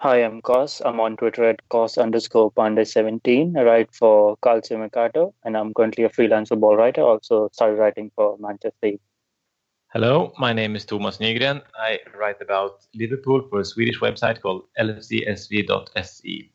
Hi, I'm Cos. I'm on Twitter at Cos underscore Pandey17. I write for Calcio Mercato, and I'm currently a freelance football writer. Also started writing for Manchester City. Hello, my name is Thomas Nygren. I write about Liverpool for a Swedish website called lfcsv.se.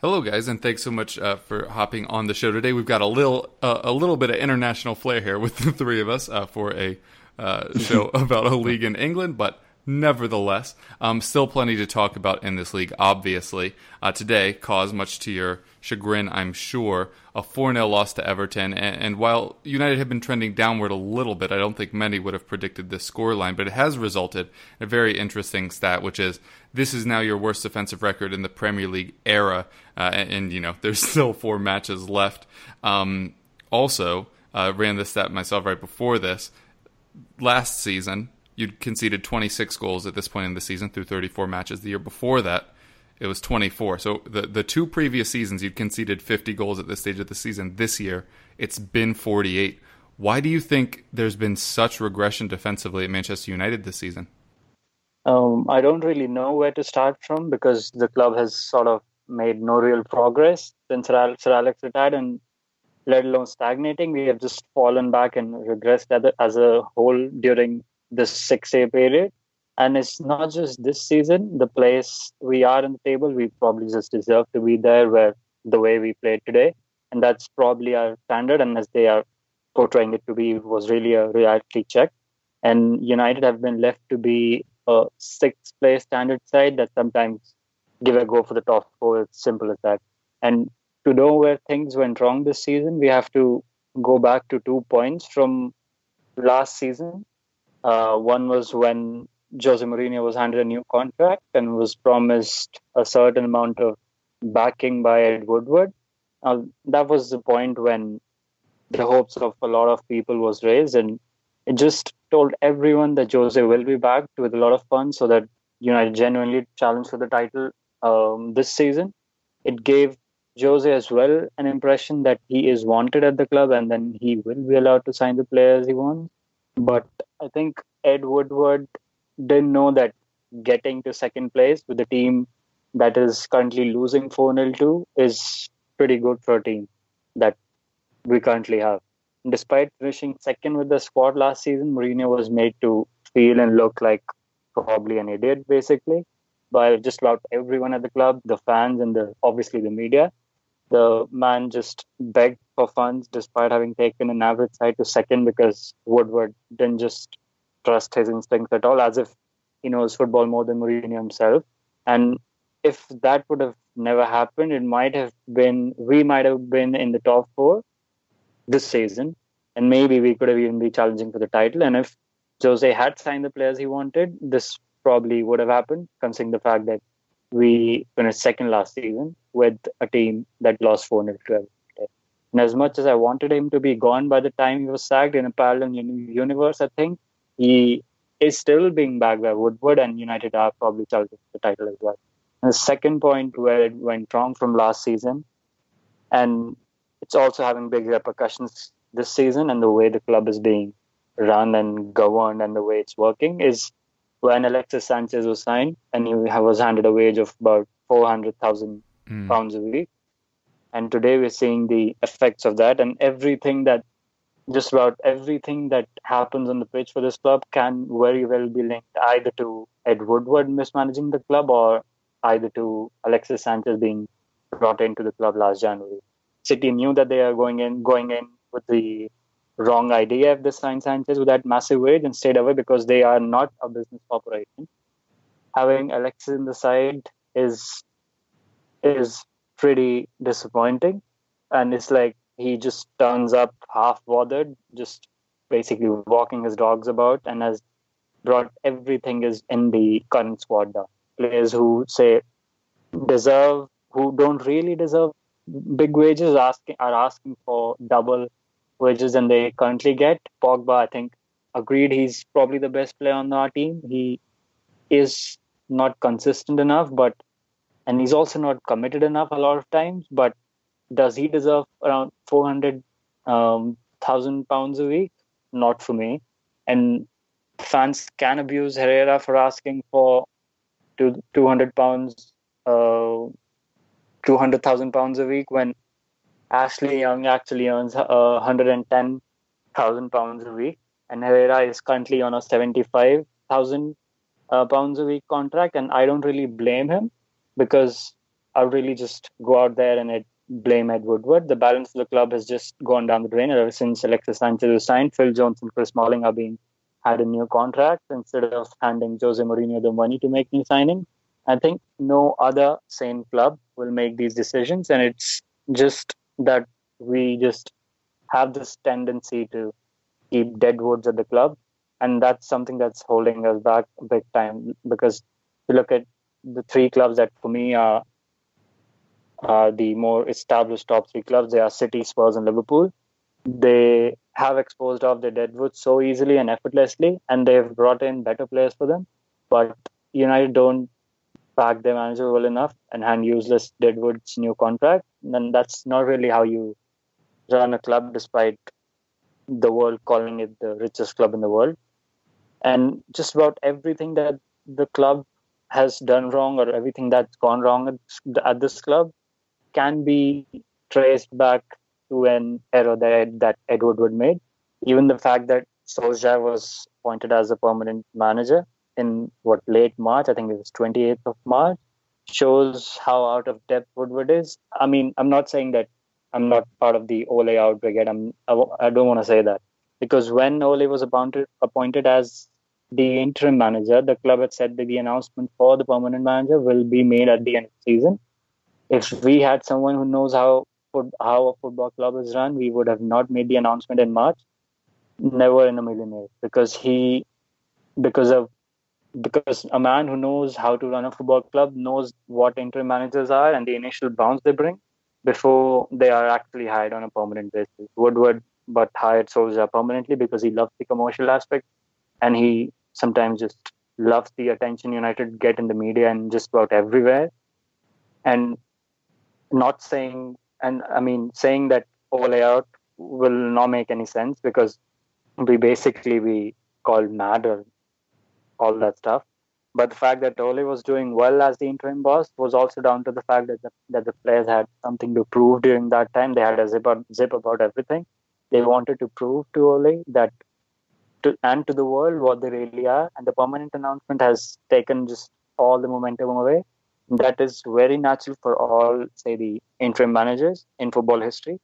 Hello, guys, and thanks so much uh, for hopping on the show today. We've got a little uh, a little bit of international flair here with the three of us uh, for a uh, show about a league in England, but nevertheless, um, still plenty to talk about in this league. Obviously, uh, today, Cos much to your chagrin, I'm sure, a 4 0 loss to Everton. And, and while United have been trending downward a little bit, I don't think many would have predicted this scoreline, but it has resulted in a very interesting stat, which is this is now your worst defensive record in the Premier League era. Uh, and, and, you know, there's still four matches left. Um, also, uh, ran this stat myself right before this. Last season, you'd conceded 26 goals at this point in the season through 34 matches. The year before that, it was 24. So the the two previous seasons, you'd conceded 50 goals at this stage of the season. This year, it's been 48. Why do you think there's been such regression defensively at Manchester United this season? Um, I don't really know where to start from because the club has sort of made no real progress since Sir Alex retired, and let alone stagnating. We have just fallen back and regressed as a whole during this six-day period. And it's not just this season. The place we are in the table, we probably just deserve to be there where the way we played today. And that's probably our standard. And as they are portraying it to be, was really a reality check. And United have been left to be a sixth place standard side that sometimes give a go for the top four. It's simple as that. And to know where things went wrong this season, we have to go back to two points from last season. Uh, one was when Jose Mourinho was handed a new contract and was promised a certain amount of backing by Ed Woodward. Now, that was the point when the hopes of a lot of people was raised, and it just told everyone that Jose will be backed with a lot of funds, so that United genuinely challenge for the title um, this season. It gave Jose as well an impression that he is wanted at the club, and then he will be allowed to sign the players he wants. But I think Ed Woodward didn't know that getting to second place with the team that is currently losing 4 0 to is pretty good for a team that we currently have. Despite finishing second with the squad last season, Mourinho was made to feel and look like probably an idiot, basically, by just about everyone at the club, the fans, and the obviously the media. The man just begged for funds despite having taken an average side to second because Woodward didn't just trust his instincts at all, as if he knows football more than Mourinho himself. And if that would have never happened, it might have been we might have been in the top four this season, and maybe we could have even be challenging for the title. And if Jose had signed the players he wanted, this probably would have happened, considering the fact that we finished second last season with a team that lost 4 0 to And as much as I wanted him to be gone by the time he was sacked in a parallel universe, I think he is still being backed by Woodward, and United are probably challenging the title as well. And the second point where it went wrong from last season, and it's also having big repercussions this season, and the way the club is being run and governed, and the way it's working is when Alexis Sanchez was signed, and he was handed a wage of about four hundred thousand Mm. pounds a week. And today we're seeing the effects of that, and everything that just about everything that happens on the pitch for this club can very well be linked either to Ed Woodward mismanaging the club or either to Alexis Sanchez being brought into the club last January. City knew that they are going in going in with the wrong idea if they signed Sanchez with that massive wage and stayed away because they are not a business corporation. Having Alexis in the side is is pretty disappointing, and it's like he just turns up half bothered, just basically walking his dogs about, and has brought everything is in the current squad down. Players who say deserve, who don't really deserve big wages, asking are asking for double wages than they currently get. Pogba, I think, agreed he's probably the best player on our team. He is not consistent enough, but and he's also not committed enough a lot of times. But does he deserve around 400,000 um, pounds a week? Not for me. And fans can abuse Herrera for asking for two two hundred pounds, uh, two hundred thousand pounds a week when Ashley Young actually earns uh, hundred and ten thousand pounds a week, and Herrera is currently on a seventy five thousand uh, pounds a week contract, and I don't really blame him because I really just go out there and I'd blame Ed Woodward. The balance of the club has just gone down the drain ever since Alexis Sanchez was signed. Phil Jones and Chris Smalling are being had a new contract instead of handing Jose Mourinho the money to make new signings. I think no other sane club will make these decisions, and it's just that we just have this tendency to keep deadwoods at the club, and that's something that's holding us back big time. Because you look at the three clubs that for me are uh, the more established top three clubs. They are City, Spurs, and Liverpool. They have exposed off their deadwood so easily and effortlessly, and they've brought in better players for them. But United don't back their manager well enough and hand useless deadwoods new contract. Then that's not really how you run a club, despite the world calling it the richest club in the world. And just about everything that the club has done wrong or everything that's gone wrong at, this club can be traced back to an error that, that Ed Woodward made. Even the fact that Solskjaer was appointed as a permanent manager in what late March, I think it was 28th of March, shows how out of depth Woodward is. I mean, I'm not saying that I'm not part of the Ole out brigade. I'm, I, I don't want to say that because when Ole was appointed, appointed as the interim manager, the club had said that the announcement for the permanent manager will be made at the end of the season. If we had someone who knows how how a football club is run, we would have not made the announcement in March. Never in a million years, because he, because of, because a man who knows how to run a football club knows what interim managers are and the initial bounce they bring before they are actually hired on a permanent basis. Woodward, but hired Solskjaer permanently because he loves the commercial aspect, and he sometimes just loves the attention United get in the media and just about everywhere. And not saying and I mean, saying that Ole out will not make any sense because we basically we called mad or all that stuff. But the fact that Ole was doing well as the interim boss was also down to the fact that the, that the players had something to prove during that time. They had a zip, zip about everything. They wanted to prove to Ole that to, and to the world what they really are. And the permanent announcement has taken just all the momentum away that is very natural for all, say, the interim managers in football history,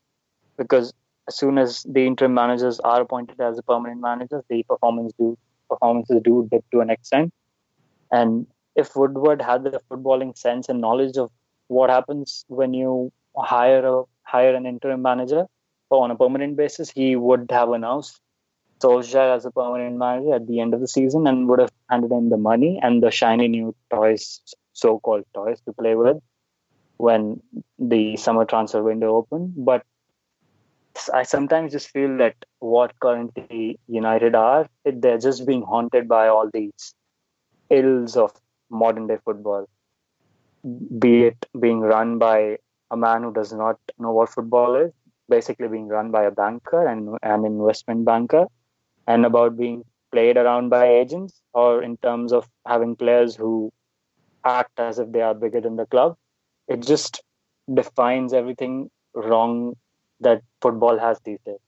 because as soon as the interim managers are appointed as the permanent managers, the performance do performances do dip to an extent. And if Woodward had the footballing sense and knowledge of what happens when you hire a hire an interim manager on a permanent basis, he would have announced Solskjaer as a permanent manager at the end of the season and would have handed in the money and the shiny new toys so-called toys to play with when the summer transfer window opened. But I sometimes just feel that what currently United are, they're just being haunted by all these ills of modern day football. Be it being run by a man who does not know what football is, basically being run by a banker and an investment banker, and about being played around by agents, or in terms of having players who act as if they are bigger than the club. It just defines everything wrong that football has these days.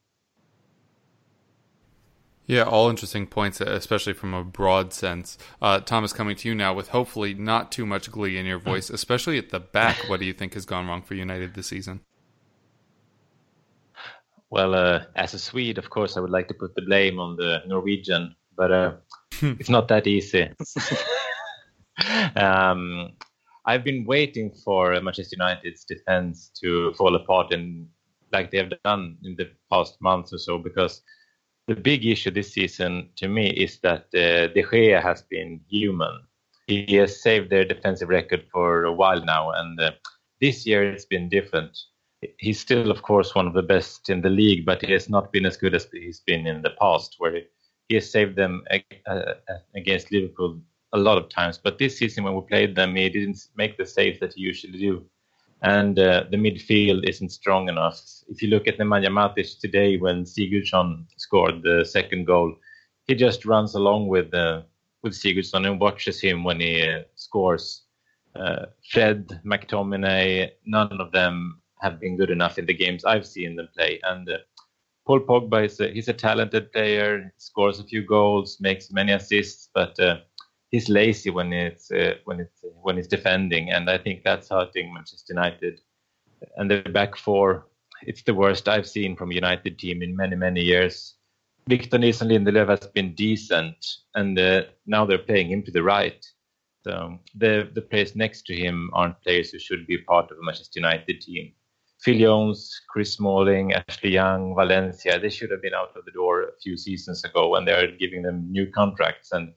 Yeah, all interesting points, especially from a broad sense. Uh, Thomas, coming to you now with hopefully not too much glee in your voice, especially at the back. What do you think has gone wrong for United this season? Well, uh, as a Swede, of course, I would like to put the blame on the Norwegian, but uh, it's not that easy. um, I've been waiting for Manchester United's defense to fall apart, in, like they have done in the past months or so, because the big issue this season to me is that uh, De Gea has been human. He has saved their defensive record for a while now, and uh, this year it's been different. He's still, of course, one of the best in the league, but he has not been as good as he's been in the past, where he has saved them against Liverpool a lot of times. But this season, when we played them, he didn't make the saves that he usually do and uh, the midfield isn't strong enough. If you look at Nemanja Matic today, when Sigurdsson scored the second goal, he just runs along with uh, with Sigurdsson and watches him when he uh, scores. Uh, Fred, McTominay, none of them have been good enough in the games I've seen them play. And uh, Paul Pogba is a, he's a talented player, scores a few goals, makes many assists, but uh, he's lazy when it's uh, when it's when he's defending, and I think that's hurting Manchester United. And the back four, it's the worst I've seen from United team in many many years. Victor Nilsson Lindelöf has been decent, and uh, now they're playing him to the right. So the the players next to him aren't players who should be part of a Manchester United team. Phil Jones, Chris Smalling, Ashley Young, Valencia, they should have been out of the door a few seasons ago, and they're giving them new contracts. And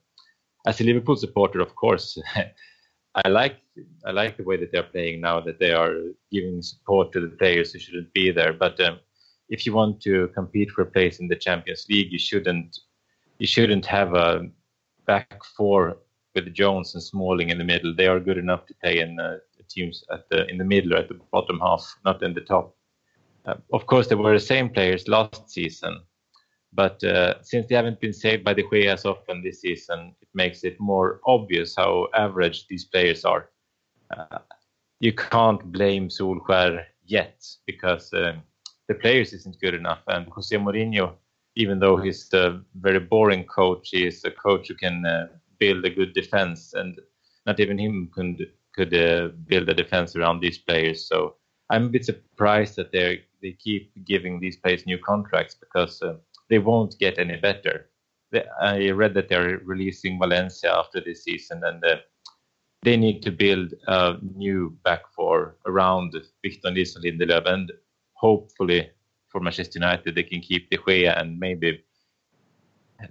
as a Liverpool supporter, of course, I like I like the way that they're playing now. That they are giving support to the players who shouldn't be there. But um, if you want to compete for a place in the Champions League, you shouldn't you shouldn't have a back four with Jones and Smalling in the middle. They are good enough to play in uh, teams at the in the middle or at the bottom half, not in the top. Uh, of course, they were the same players last season, but uh, since they haven't been saved by De Gea as often this season, it makes it more obvious how average these players are. Uh, you can't blame Solskjaer yet because uh, the players isn't good enough. And Jose Mourinho, even though he's a very boring coach, he is a coach who can uh, build a good defense, and not even him could could uh, build a defense around these players. So I'm a bit surprised that they they keep giving these players new contracts because uh, they won't get any better. I read that they're releasing Valencia after this season, and uh, they need to build a new back four around Victor Nilsson Lindelöf, and hopefully for Manchester United they can keep De Gea and maybe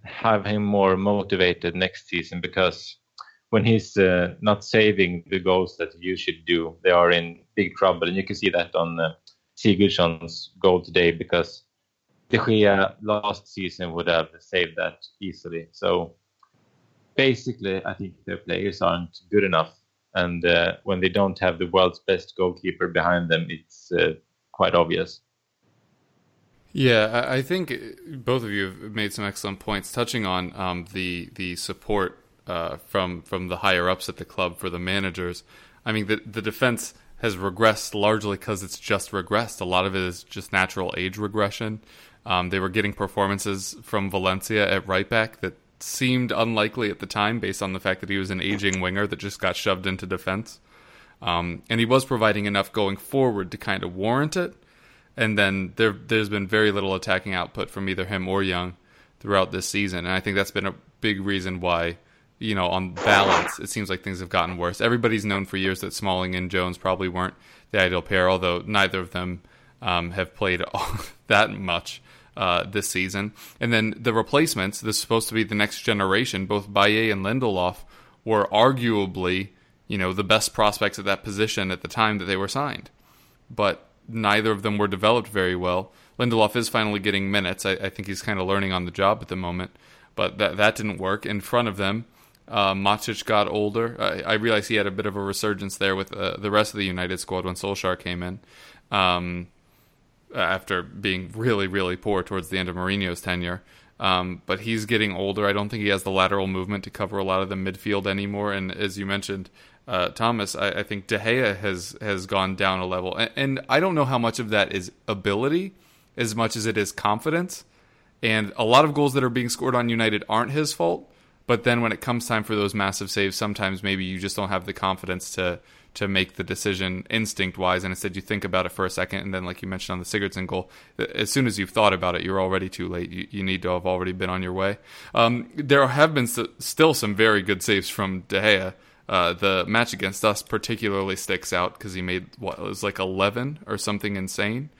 have him more motivated next season because when he's uh, not saving the goals that you should do, they are in big trouble, and you can see that on uh, Sigurdsson's goal today because De Gea last season would have saved that easily. So basically, I think their players aren't good enough, and uh, when they don't have the world's best goalkeeper behind them, it's uh, quite obvious. Yeah, I think both of you have made some excellent points, touching on um, the the support uh, from from the higher ups at the club for the managers. I mean, the the defense has regressed largely because it's just regressed. A lot of it is just natural age regression. Um, they were getting performances from Valencia at right back that seemed unlikely at the time based on the fact that he was an aging winger that just got shoved into defense. Um, and he was providing enough going forward to kind of warrant it. And then there, there's been very little attacking output from either him or Young throughout this season. And I think that's been a big reason why, you know, on balance, it seems like things have gotten worse. Everybody's known for years that Smalling and Jones probably weren't the ideal pair, although neither of them um, have played that much uh, this season. And then the replacements, this is supposed to be the next generation, both Bailly and Lindelof were arguably, you know, the best prospects at that position at the time that they were signed. But neither of them were developed very well. Lindelof is finally getting minutes. I, I think he's kind of learning on the job at the moment, but that that didn't work. In front of them, uh, Matic got older. I, I he had a bit of a resurgence there with uh, the rest of the United squad when Solskjaer came in. Um, after being really, really poor towards the end of Mourinho's tenure. Um, but he's getting older. I don't think he has the lateral movement to cover a lot of the midfield anymore. And as you mentioned, uh, Thomas, I, I, think De Gea has has gone down a level, and, and, I don't know how much of that is ability as much as it is confidence. And a lot of goals that are being scored on United aren't his fault. But then when it comes time for those massive saves, sometimes maybe you just don't have the confidence to to make the decision instinct wise, and instead you think about it for a second, and then like you mentioned on the Sigurdsson goal, as soon as you've thought about it, you're already too late. You, you need to have already been on your way. Um, there have been st- still some very good saves from De Gea. Uh, the match against us particularly sticks out because he made what was like 11 or something insane.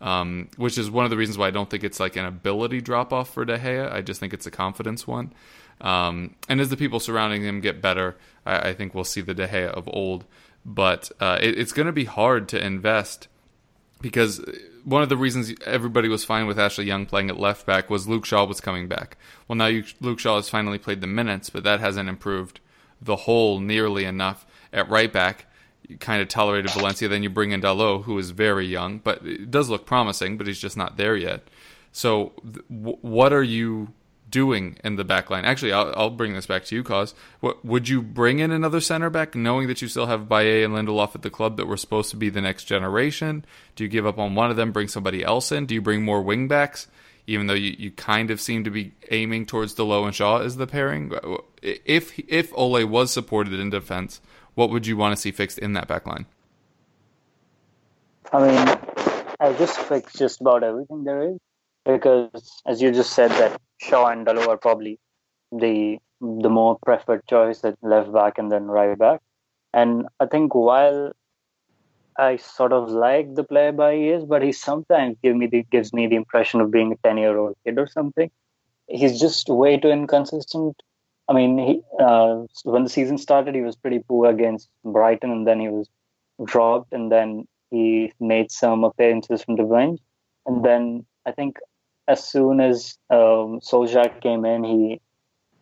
Um, which is one of the reasons why I don't think it's like an ability drop off for De Gea. I just think it's a confidence one. Um, and as the people surrounding him get better, I, I, think we'll see the De Gea of old. But uh, it, it's going to be hard to invest because one of the reasons everybody was fine with Ashley Young playing at left back was Luke Shaw was coming back. Well, now you, Luke Shaw has finally played the minutes, but that hasn't improved the whole nearly enough at right back. You kind of tolerated Valencia, then you bring in Dalot, who is very young, but it does look promising, but he's just not there yet. So, what are you doing in the back line? Actually, I'll, I'll bring this back to you, Cos. What, would you bring in another center back, knowing that you still have Bailly and Lindelof at the club that were supposed to be the next generation? Do you give up on one of them, bring somebody else in? Do you bring more wing backs, even though you, you kind of seem to be aiming towards Dalot and Shaw as the pairing? If if Ole was supported in defense, what would you want to see fixed in that back line? I mean, I just fixed just about everything there is because, as you just said, that Shaw and Dalot are probably the the more preferred choice at left back and then right back. And I think while I sort of like the player Bailly is, but he sometimes give me the gives me the impression of being a ten year old kid or something. He's just way too inconsistent. I mean, he uh, when the season started, he was pretty poor against Brighton, and then he was dropped, and then he made some appearances from the bench, and then I think as soon as um, came in, he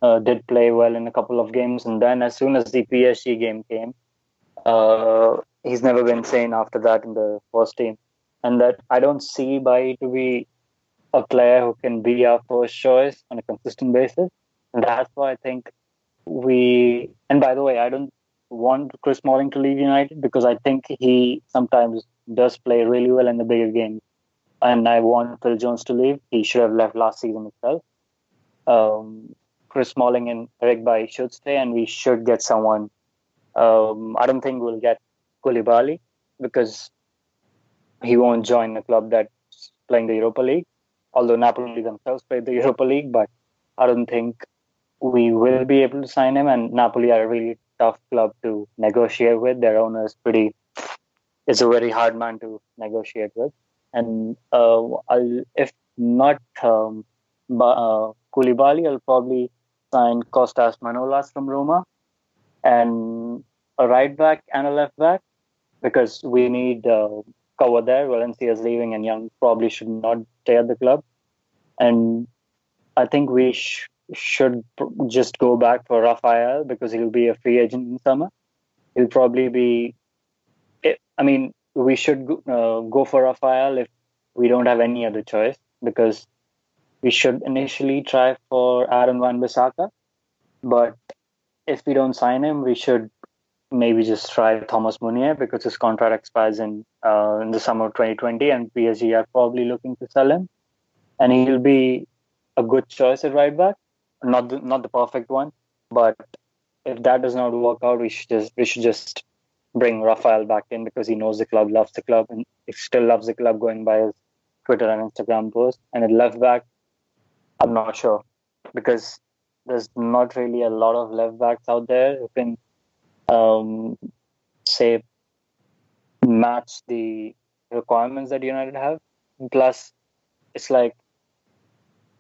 uh, did play well in a couple of games, and then as soon as the PSG game came, uh, he's never been sane after that in the first team. And that I don't see Bailly to be a player who can be our first choice on a consistent basis. And that's why I think we. And by the way, I don't want Chris Smalling to leave United because I think he sometimes does play really well in the bigger games and I want Phil Jones to leave. He should have left last season itself. Um, Chris Smalling and Eric Bailly should stay, and we should get someone. Um, I don't think we'll get Koulibaly because he won't join a club that's playing the Europa League. Although Napoli themselves play the Europa League, but I don't think we will be able to sign him. And Napoli are a really tough club to negotiate with. Their owner is pretty. Is a very hard man to negotiate with and uh, I'll, if not um, uh, Koulibaly, I'll probably sign Costas Manolas from Roma and a right back and a left back because we need uh, cover there. Valencia is leaving, and Young probably should not stay at the club. And I think we sh- should pr- just go back for Rafael because he'll be a free agent in summer. He'll probably be. I mean, we should go, uh, go for Rafael if we don't have any other choice because we should initially try for Aaron Wan-Bissaka. But if we don't sign him, we should maybe just try Thomas Meunier because his contract expires in uh, in the summer of 2020, and PSG are probably looking to sell him, and he'll be a good choice at right back. Not the, not the perfect one, but if that does not work out, we should just we should just bring Rafael back in because he knows the club, loves the club, and he still loves the club going by his Twitter and Instagram posts. And at left back, I'm not sure because there's not really a lot of left backs out there who can um, say match the requirements that United have. Plus, it's like,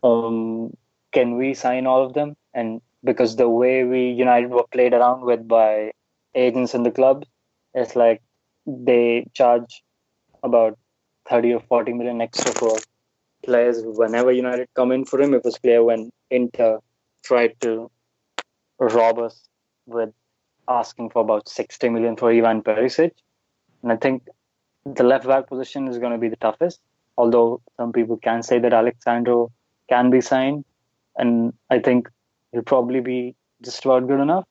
um, can we sign all of them? And because the way we United were played around with by agents in the club, it's like they charge about 30 or 40 million extra for players whenever United come in for him. It was clear when Inter tried to rob us with asking for about 60 million for Ivan Perisic. And I think the left back position is going to be the toughest, although some people can say that Alex Sandro can be signed. And I think he'll probably be just about good enough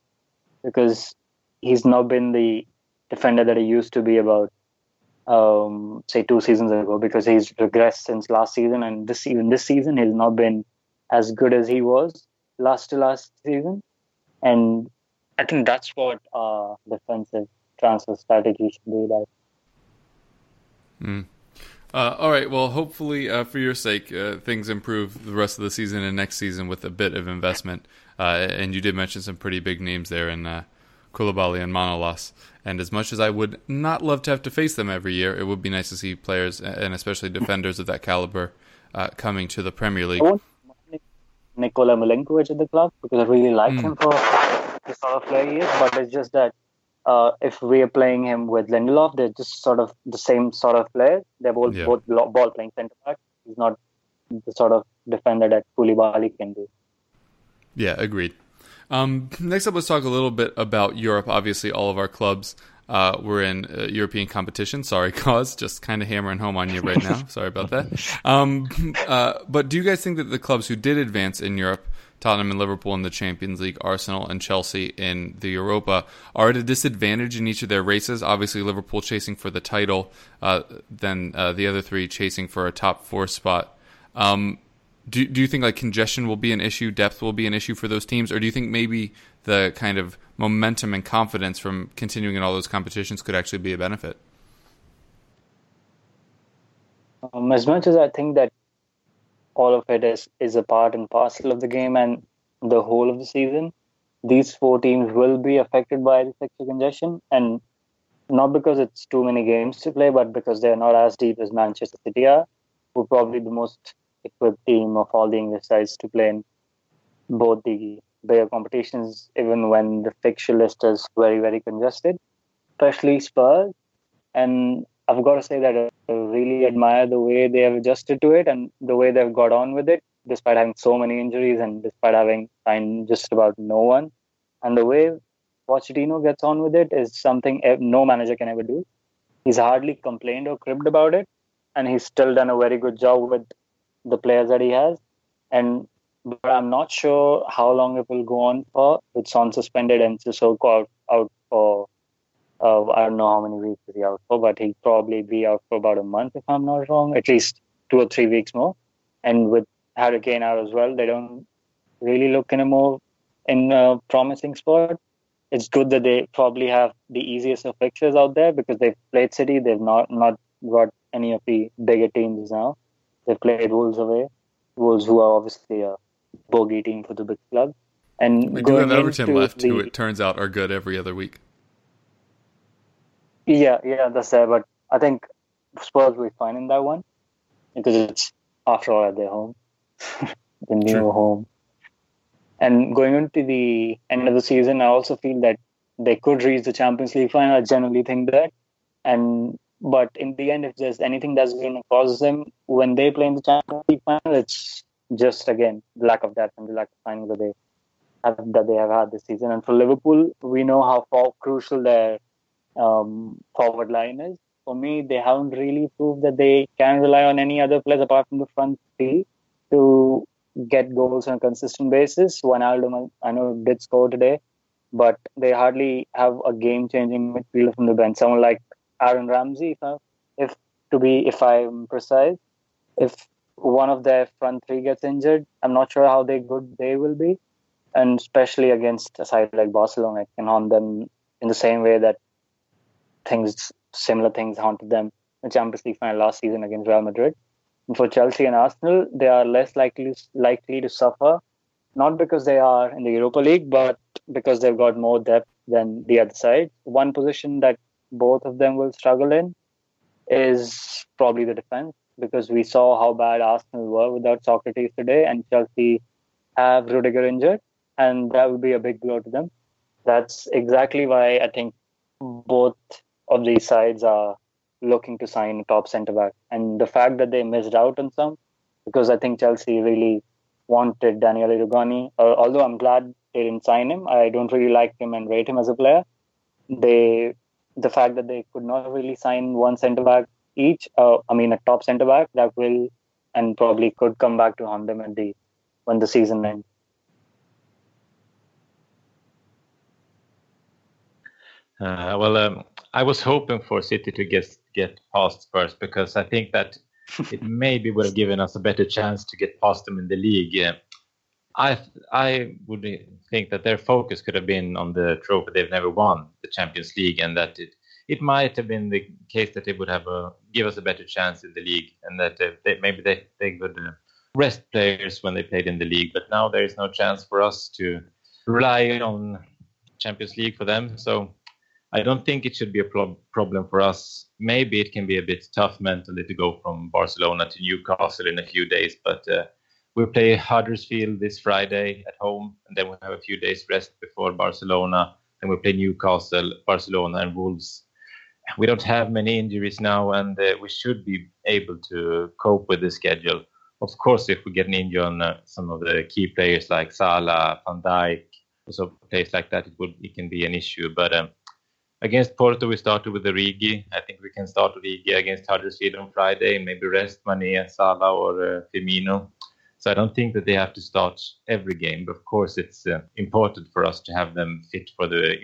because he's not been the defender that he used to be about um, say two seasons ago because he's regressed since last season, and this even this season he's not been as good as he was last to last season, and I think that's what our defensive transfer strategy should be like. Mm. Uh, all right. Well, hopefully, uh, for your sake, uh, things improve the rest of the season and next season with a bit of investment. Uh, and you did mention some pretty big names there and uh, Koulibaly and Manolas. And as much as I would not love to have to face them every year, it would be nice to see players and especially defenders of that caliber uh, coming to the Premier League. Nikola Milenkovic at the club because I really like mm. him for the sort of player he is. But it's just that uh, if we are playing him with Lindelof, they're just sort of the same sort of player. They're both yeah. both ball playing centre back. He's not the sort of defender that Koulibaly can do. Yeah, agreed. Um, next up, let's talk a little bit about Europe. Obviously, all of our clubs uh, were in uh, European competition. Sorry, Cos just kind of hammering home on you right now. Sorry about that. Um, uh, but do you guys think that the clubs who did advance in Europe Tottenham and Liverpool in the Champions League, Arsenal and Chelsea in the Europa, are at a disadvantage in each of their races. Obviously, Liverpool chasing for the title, uh, then uh, the other three chasing for a top four spot. Um, do, do you think like congestion will be an issue, depth will be an issue for those teams, or do you think maybe the kind of momentum and confidence from continuing in all those competitions could actually be a benefit? Um, as much as I think that all of it is is a part and parcel of the game and the whole of the season. These four teams will be affected by the fixture congestion, and not because it's too many games to play, but because they're not as deep as Manchester City are, who probably the most equipped team of all the English sides to play in both the bigger competitions, even when the fixture list is very, very congested, especially Spurs. And I've got to say that I really admire the way they have adjusted to it and the way they've got on with it, despite having so many injuries and despite having signed just about no one. And the way Pochettino gets on with it is something no manager can ever do. He's hardly complained or cribbed about it, and he's still done a very good job with the players that he has. And but I'm not sure how long it will go on for with Son suspended and Sissoko out, out for uh, I don't know how many weeks is he out for, but he'll probably be out for about a month if I'm not wrong, at least two or three weeks more. And with Harry Kane out as well, they don't really look in a more in a promising spot. It's good that they probably have the easiest of fixtures out there because they've played City. They've not not got any of the bigger teams now. They've played Wolves away. Wolves, who are obviously a bogey team for the big club. And we do have Everton left, the, who it turns out are good every other week. Yeah, yeah, that's there. But I think Spurs will be fine in that one because it's after all at their home, the new True. home. And going into the end of the season, I also feel that they could reach the Champions League final. I generally think that. And but in the end, if there's anything that's going to cause them when they play in the Champions League final, it's just again lack of depth and the lack of final that they have that they have had this season. And for Liverpool, we know how crucial their um, forward line is. For me, they haven't really proved that they can rely on any other players apart from the front three to get goals on a consistent basis. Wijnaldum, I know, did score today, but they hardly have a game-changing midfielder from the bench. Someone like Aaron Ramsey, if, I, if to be, if I'm precise, if one of their front three gets injured, I'm not sure how they good they will be, and especially against a side like Barcelona, I can haunt them in the same way that things, similar things haunted them in the Champions League final last season against Real Madrid. And for Chelsea and Arsenal, they are less likely likely to suffer, not because they are in the Europa League, but because they've got more depth than the other side. One position that both of them will struggle in is probably the defense, because we saw how bad Arsenal were without Sokratis today, and Chelsea have Rudiger injured, and that would be a big blow to them. That's exactly why I think both of these sides are looking to sign a top centre back. And the fact that they missed out on some, because I think Chelsea really wanted Daniele Rugani, uh, although I'm glad they didn't sign him. I don't really like him and rate him as a player. They, the fact that they could not really sign one centre back each, uh, I mean a top centre back that will and probably could come back to haunt them at the when the season ends. Uh, well, um, I was hoping for City to get get past Spurs because I think that it maybe would have given us a better chance to get past them in the league. Yeah. I I would think that their focus could have been on the trophy they've never won, the Champions League, and that it it might have been the case that they would have a, give us a better chance in the league, and that they, they, maybe they they could uh, rest players when they played in the league. But now there is no chance for us to rely on Champions League for them. So I don't think it should be a pro- problem for us. Maybe it can be a bit tough mentally to go from Barcelona to Newcastle in a few days, but uh, we play Huddersfield this Friday at home, and then we have a few days rest before Barcelona. Then we play Newcastle, Barcelona, and Wolves. We don't have many injuries now, and uh, we should be able to cope with the schedule. Of course, if we get an injury on uh, some of the key players like Salah, Van Dijk, also players like that, it would it can be an issue. But um, against Porto, we started with Origi. I think we can start Origi against Huddersfield on Friday, maybe rest Mane, Salah, or uh, Firmino. So I don't think that they have to start every game. But of course, it's uh, important for us to have them fit for the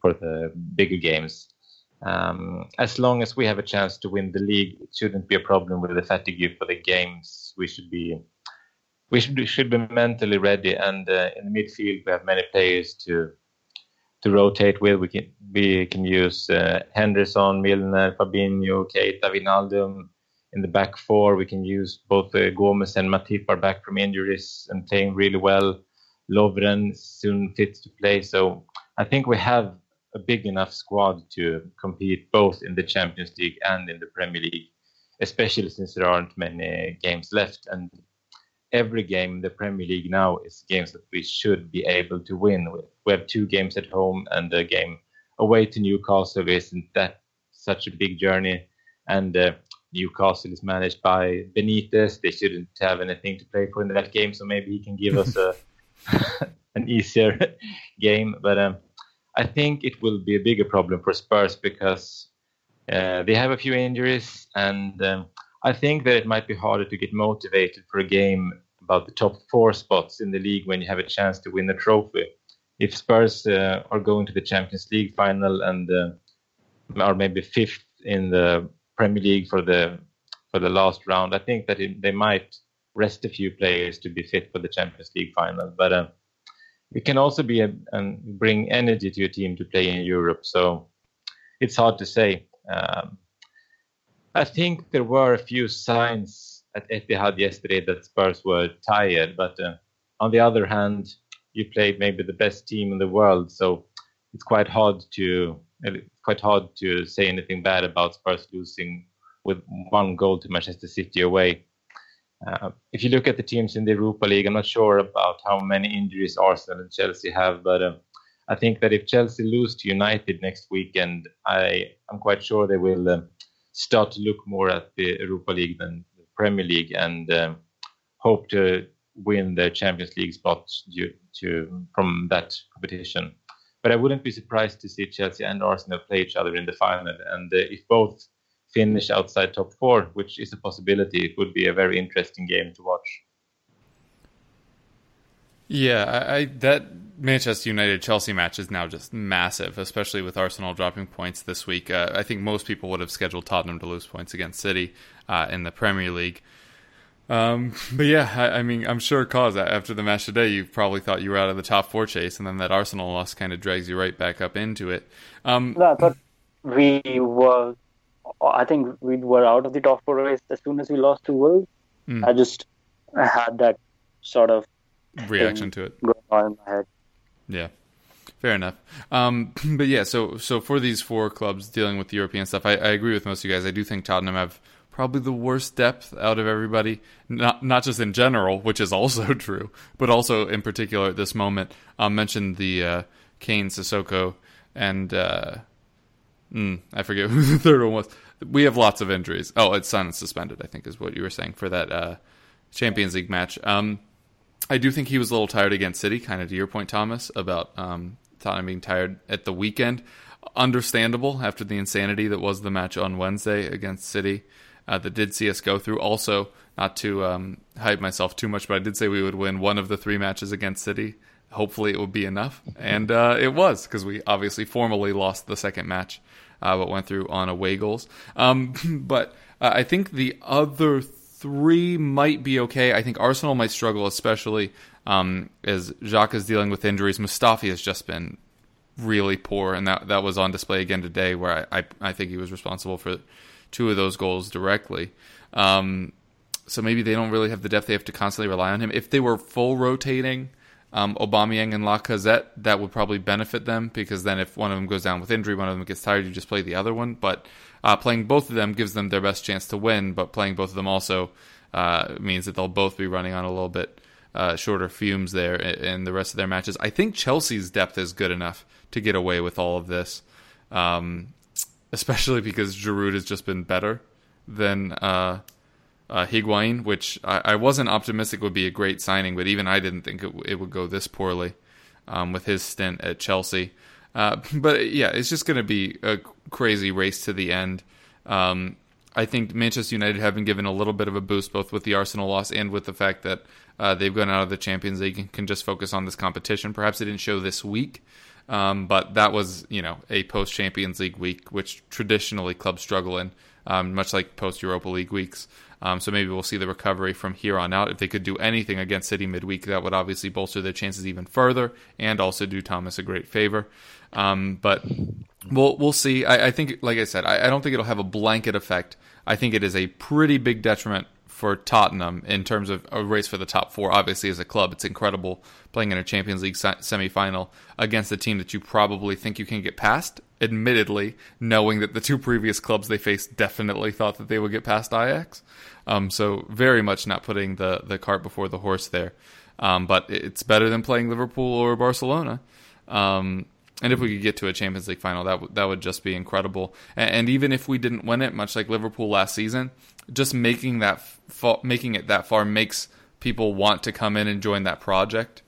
for the bigger games. Um, as long as we have a chance to win the league, it shouldn't be a problem with the fatigue for the games. We should be we should should be mentally ready. And uh, in the midfield, we have many players to to rotate with. We can we can use uh, Henderson, Milner, Fabinho, Keita, Wijnaldum. In the back four, we can use both uh, Gomez and Matip are back from injuries and playing really well. Lovren soon fits to play, so I think we have a big enough squad to compete both in the Champions League and in the Premier League, especially since there aren't many games left. And every game in the Premier League now is games that we should be able to win. We have two games at home and a game away to Newcastle. Isn't that such a big journey? And uh, Newcastle is managed by Benitez. They shouldn't have anything to play for in that game, so maybe he can give us a an easier game. But um, I think it will be a bigger problem for Spurs because uh, they have a few injuries, and um, I think that it might be harder to get motivated for a game about the top four spots in the league when you have a chance to win a trophy. If Spurs uh, are going to the Champions League final and uh, are maybe fifth in the Premier League for the for the last round, I think that it, they might rest a few players to be fit for the Champions League final. But uh, it can also be a, and bring energy to your team to play in Europe. So it's hard to say. Um, I think there were a few signs at Etihad yesterday that Spurs were tired, but uh, on the other hand, you played maybe the best team in the world, so it's quite hard to quite hard to say anything bad about Spurs losing with one goal to Manchester City away. Uh, if you look at the teams in the Europa League, I'm not sure about how many injuries Arsenal and Chelsea have, but uh, I think that if Chelsea lose to United next weekend, I am quite sure they will uh, start to look more at the Europa League than the Premier League and um, hope to win the Champions League spot due to from that competition. But I wouldn't be surprised to see Chelsea and Arsenal play each other in the final, and uh, if both finish outside top four, which is a possibility, it would be a very interesting game to watch. Yeah, I, I that Manchester United Chelsea match is now just massive, especially with Arsenal dropping points this week. Uh, I think most people would have scheduled Tottenham to lose points against City uh, in the Premier League. Um, but yeah, I, I, mean, I'm sure Cos after the match today, you probably thought you were out of the top four chase, and then that Arsenal loss kind of drags you right back up into it. Um, no, I thought we were I think we were out of the top four race as soon as we lost to Wolves. Mm. I just I had that sort of reaction to it going on in my head. Yeah, fair enough. Um, but yeah, so so for these four clubs dealing with the European stuff, I, I, agree with most of you guys. I do think Tottenham have probably the worst depth out of everybody. Not not just in general, which is also true, but also in particular at this moment. I um, mentioned the uh, Kane, Sissoko, and uh, Mm, I forget who the third one was. We have lots of injuries. Oh, it's Son suspended. I think is what you were saying for that uh, Champions League match. Um, I do think he was a little tired against City. Kind of to your point, Thomas, about um, Tottenham being tired at the weekend. Understandable after the insanity that was the match on Wednesday against City. Uh, that did see us go through. Also, not to um, hype myself too much, but I did say we would win one of the three matches against City. Hopefully, it would be enough, and uh, it was because we obviously formally lost the second match uh, but went through on away goals. Um, but uh, I think the other three might be okay. I think Arsenal might struggle, especially um, as Xhaka is dealing with injuries. Mustafi has just been really poor, and that that was on display again today, where I I, I think he was responsible for two of those goals directly. Um, so maybe they don't really have the depth; they have to constantly rely on him. If they were full rotating um, Aubameyang and Lacazette, that would probably benefit them because then if one of them goes down with injury, one of them gets tired, you just play the other one. But uh, playing both of them gives them their best chance to win. But playing both of them also uh, means that they'll both be running on a little bit uh, shorter fumes there in the rest of their matches. I think Chelsea's depth is good enough to get away with all of this, um, especially because Giroud has just been better than uh, uh, Higuain, which I, I, wasn't optimistic would be a great signing, but even I didn't think it, it would go this poorly um, with his stint at Chelsea. Uh, but yeah, it's just going to be a crazy race to the end. Um, I think Manchester United have been given a little bit of a boost, both with the Arsenal loss and with the fact that uh, they've gone out of the Champions League and can just focus on this competition. Perhaps it didn't show this week, um, but that was you know a post Champions League week, which traditionally clubs struggle in, um, much like post Europa League weeks. Um, so maybe we'll see the recovery from here on out. If they could do anything against City midweek, that would obviously bolster their chances even further, and also do Thomas a great favor. Um, but we'll we'll see. I, I, think, like I said, I, I don't think it'll have a blanket effect. I think it is a pretty big detriment for Tottenham in terms of a race for the top four. Obviously, as a club, it's incredible playing in a Champions League semifinal against a team that you probably think you can get past. Admittedly, knowing that the two previous clubs they faced definitely thought that they would get past Ajax, um, so very much not putting the the cart before the horse there. Um, but it's better than playing Liverpool or Barcelona. Um, and if we could get to a Champions League final, that w- that would just be incredible. And, and, even if we didn't win it, much like Liverpool last season, just making that making it that far makes people want to come in and join that project.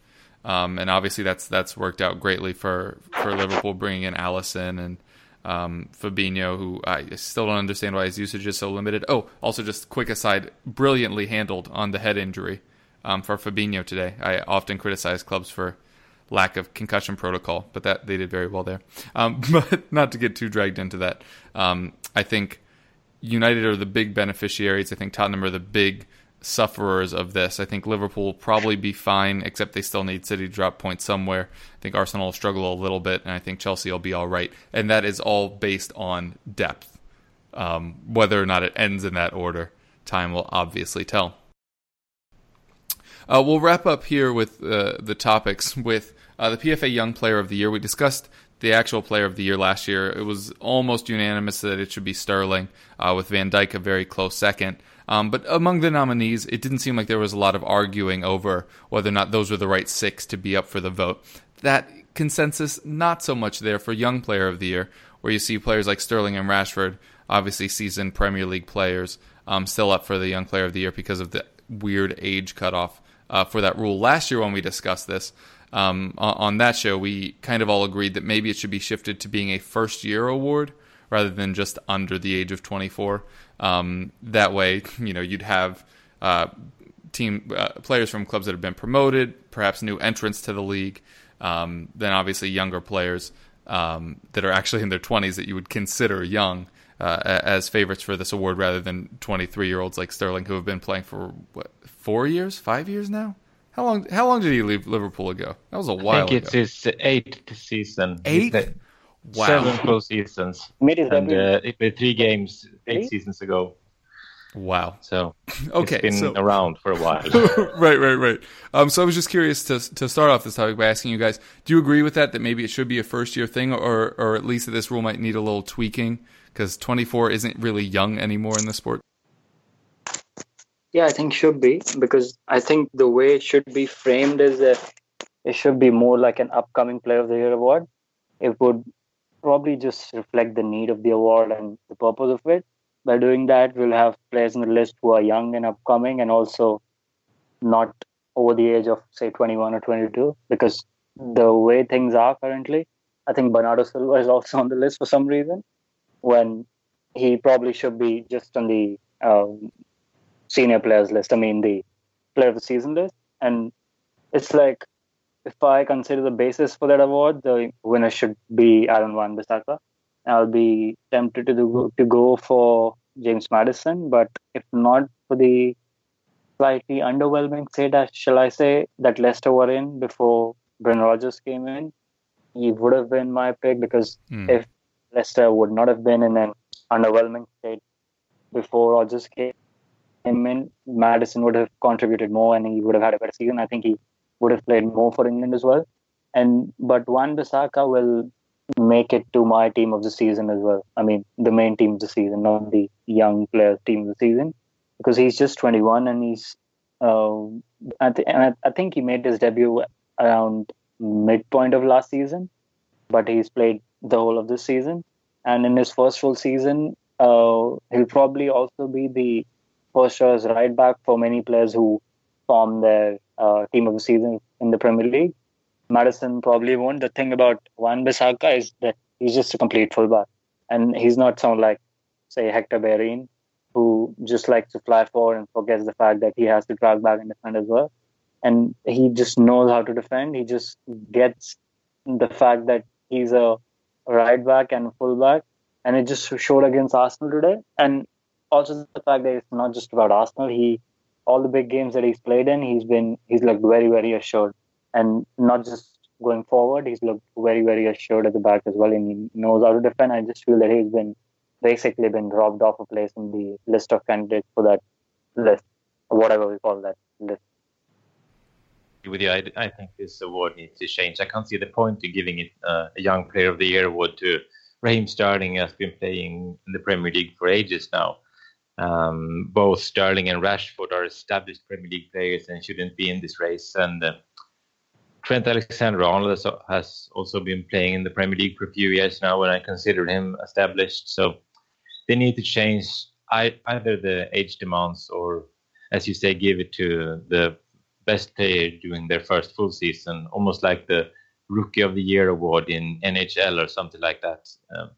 Um, and obviously, that's that's worked out greatly for for Liverpool, bringing in Alisson and um, Fabinho, who I still don't understand why his usage is so limited. Oh, also just quick aside, brilliantly handled on the head injury um, for Fabinho today. I often criticize clubs for lack of concussion protocol, but that they did very well there. Um, but not to get too dragged into that, um, I think United are the big beneficiaries. I think Tottenham are the big sufferers of this. I think Liverpool will probably be fine, except they still need City to drop points somewhere. I think Arsenal will struggle a little bit, and I think Chelsea will be all right. And that is all based on depth. Um, whether or not it ends in that order, time will obviously tell. Uh, we'll wrap up here with uh, the topics with uh, the PFA Young Player of the Year. We discussed the actual player of the year last year, it was almost unanimous that it should be Sterling, uh, with Van Dijk a very close second. Um, but among the nominees, it didn't seem like there was a lot of arguing over whether or not those were the right six to be up for the vote. That consensus, not so much there for Young Player of the Year, where you see players like Sterling and Rashford, obviously seasoned Premier League players, um, still up for the Young Player of the Year because of the weird age cutoff uh, for that rule. Last year, when we discussed this, um, on that show, we kind of all agreed that maybe it should be shifted to being a first year award rather than just under the age of 24. Um, that way, you know, you'd have uh, team uh, players from clubs that have been promoted, perhaps new entrants to the league, um, then obviously younger players um, that are actually in their 20s that you would consider young. Uh, as favorites for this award rather than 23 year olds like Sterling who have been playing for what four years, five years now. How long? How long did he leave Liverpool ago? That was a while. I think it's his eighth season. Eighth. Wow. Seven full seasons. and uh, three games eight, eight seasons ago. Wow. So okay, it's been so, around for a while. right, right, right. Um, so I was just curious to to start off this topic by asking you guys: Do you agree with that? That maybe it should be a first year thing, or or at least that this rule might need a little tweaking because 24 isn't really young anymore in the sport. Yeah, I think should be because I think the way it should be framed is that it should be more like an upcoming Player of the Year award. It would probably just reflect the need of the award and the purpose of it. By doing that, we'll have players in the list who are young and upcoming and also not over the age of, say, 21 or 22. Because the way things are currently, I think Bernardo Silva is also on the list for some reason when he probably should be just on the um, senior players list. I mean, the player of the season list. And it's like, if I consider the basis for that award, the winner should be Aaron Wan Bissaka. I'll be tempted to go, to go for James Maddison, But if not for the slightly underwhelming state, shall I say, that Leicester were in before Brendan Rodgers came in, he would have been my pick because Hmm. if Leicester would not have been in an underwhelming state before Rodgers came in, Maddison would have contributed more and he would have had a better season. I think he would have played more for England as well. And but Wan-Bissaka will make it to my team of the season as well. I mean, the main team of the season, not the young players team of the season, because he's just 21 and he's. Uh, I, and I, I think he made his debut around midpoint of last season, but he's played the whole of this season. And in his first full season, uh, he'll probably also be the choice right back for many players who form their uh, team of the season in the Premier League. Maddison probably won't. The thing about Wan-Bissaka is that he's just a complete fullback, and he's not someone like, say, Hector Bellerin, who just likes to fly forward and forgets the fact that he has to drag back and defend as well. And he just knows how to defend. He just gets the fact that he's a right back and fullback, and it just showed against Arsenal today. And also the fact that it's not just about Arsenal. He all the big games that he's played in, he's been he's looked very very assured, and not just going forward. He's looked very very assured at the back as well, and he knows how to defend. I just feel that he's been basically been robbed off a place in the list of candidates for that list, or whatever we call that list. with you. I, I think this award needs to change. I can't see the point to giving it uh, a Young Player of the Year award to Raheem Sterling, has been playing in the Premier League for ages now. Um, both Sterling and Rashford are established Premier League players and shouldn't be in this race. And uh, Trent Alexander-Arnold has- also been playing in the Premier League for a few years now, and I consider him established. So they need to change either the age demands or, as you say, give it to the best player during their first full season, almost like the Rookie of the Year award in NHL or something like that. Um,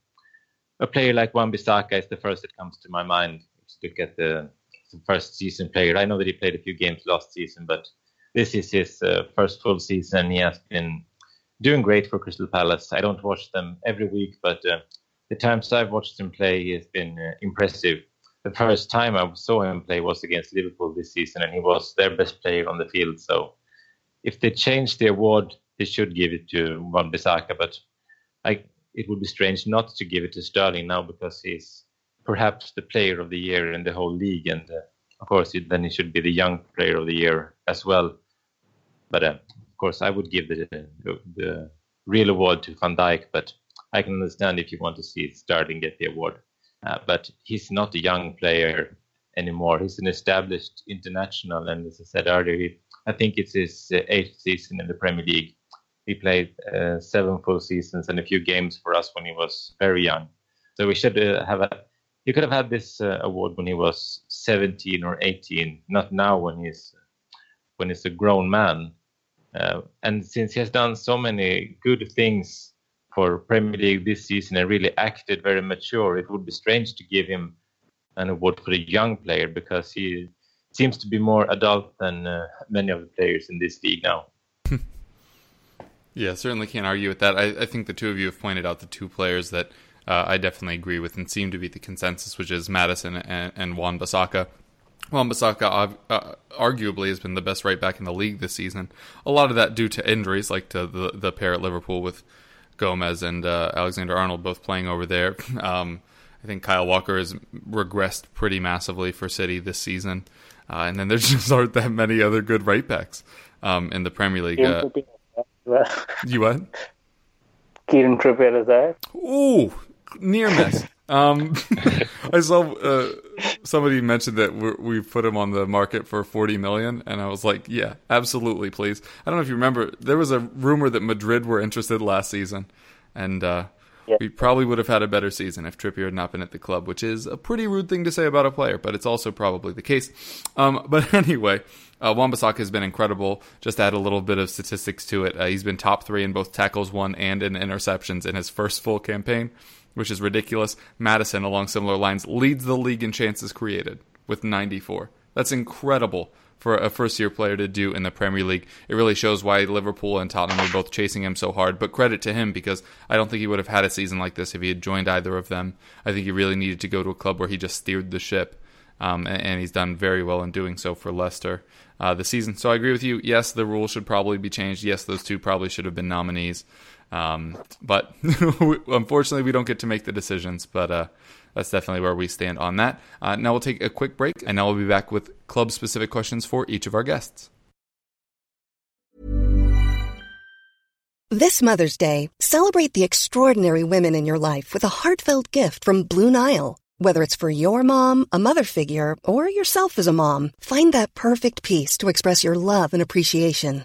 a player like Wan Bissaka is the first that comes to my mind. Look at the, the first season player, I know that he played a few games last season, but this is his uh, first full season. He has been doing great for Crystal Palace. I don't watch them every week, but uh, the times I've watched him play, he has been uh, impressive. The first time I saw him play was against Liverpool this season, and he was their best player on the field. So, if they change the award, they should give it to Wan Bissaka. But I, it would be strange not to give it to Sterling now because he's perhaps the player of the year in the whole league, and uh, of course, it, then he should be the young player of the year as well. But uh, of course, I would give the, the the real award to Van Dijk. But I can understand if you want to see Sterling get the award. Uh, but he's not a young player anymore. He's an established international, and as I said earlier, he, I think it's his uh, eighth season in the Premier League. He played uh, seven full seasons and a few games for us when he was very young. So we should uh, have a. He could have had this uh, award when he was 17 or 18, not now when he's when he's a grown man. Uh, and since he has done so many good things for Premier League this season and really acted very mature, it would be strange to give him an award for a young player because he seems to be more adult than uh, many of the players in this league now. Yeah, certainly can't argue with that. I, I think the two of you have pointed out the two players that uh, I definitely agree with and seem to be the consensus, which is Maddison and, and Wan-Bissaka. Juan Basaka uh, arguably has been the best right back in the league this season. A lot of that due to injuries, like to the, the pair at Liverpool with Gomez and uh, Alexander Arnold both playing over there. Um, I think Kyle Walker has regressed pretty massively for City this season. Uh, and then there just aren't that many other good right backs um, in the Premier League. Uh, Trippier is there. you what? Kieran Trippier is there. Ooh, near miss. Um, I saw uh, somebody mentioned that we put him on the market for forty million, and I was like, "Yeah, absolutely, please." I don't know if you remember, there was a rumor that Madrid were interested last season, and uh, Yeah. we probably would have had a better season if Trippier had not been at the club, which is a pretty rude thing to say about a player, but it's also probably the case. Um, but anyway, uh, Wan-Bissaka has been incredible. Just add a little bit of statistics to it, uh, he's been top three in both tackles won and in interceptions in his first full campaign, which is ridiculous. Maddison, along similar lines, leads the league in chances created with 94. That's incredible for a first year player to do in the Premier League. It really shows why Liverpool and Tottenham were both chasing him so hard. But credit to him because I don't think he would have had a season like this if he had joined either of them. I think he really needed to go to a club where he just steered the ship. Um, and, he's done very well in doing so for Leicester uh, this season. So I agree with you. Yes, the rule should probably be changed. Yes, those two probably should have been nominees. Um, but unfortunately, we don't get to make the decisions. But uh, that's definitely where we stand on that. Uh, now we'll take a quick break, and now we'll be back with club specific questions for each of our guests. This Mother's Day, celebrate the extraordinary women in your life with a heartfelt gift from Blue Nile. Whether it's for your mom, a mother figure, or yourself as a mom, find that perfect piece to express your love and appreciation.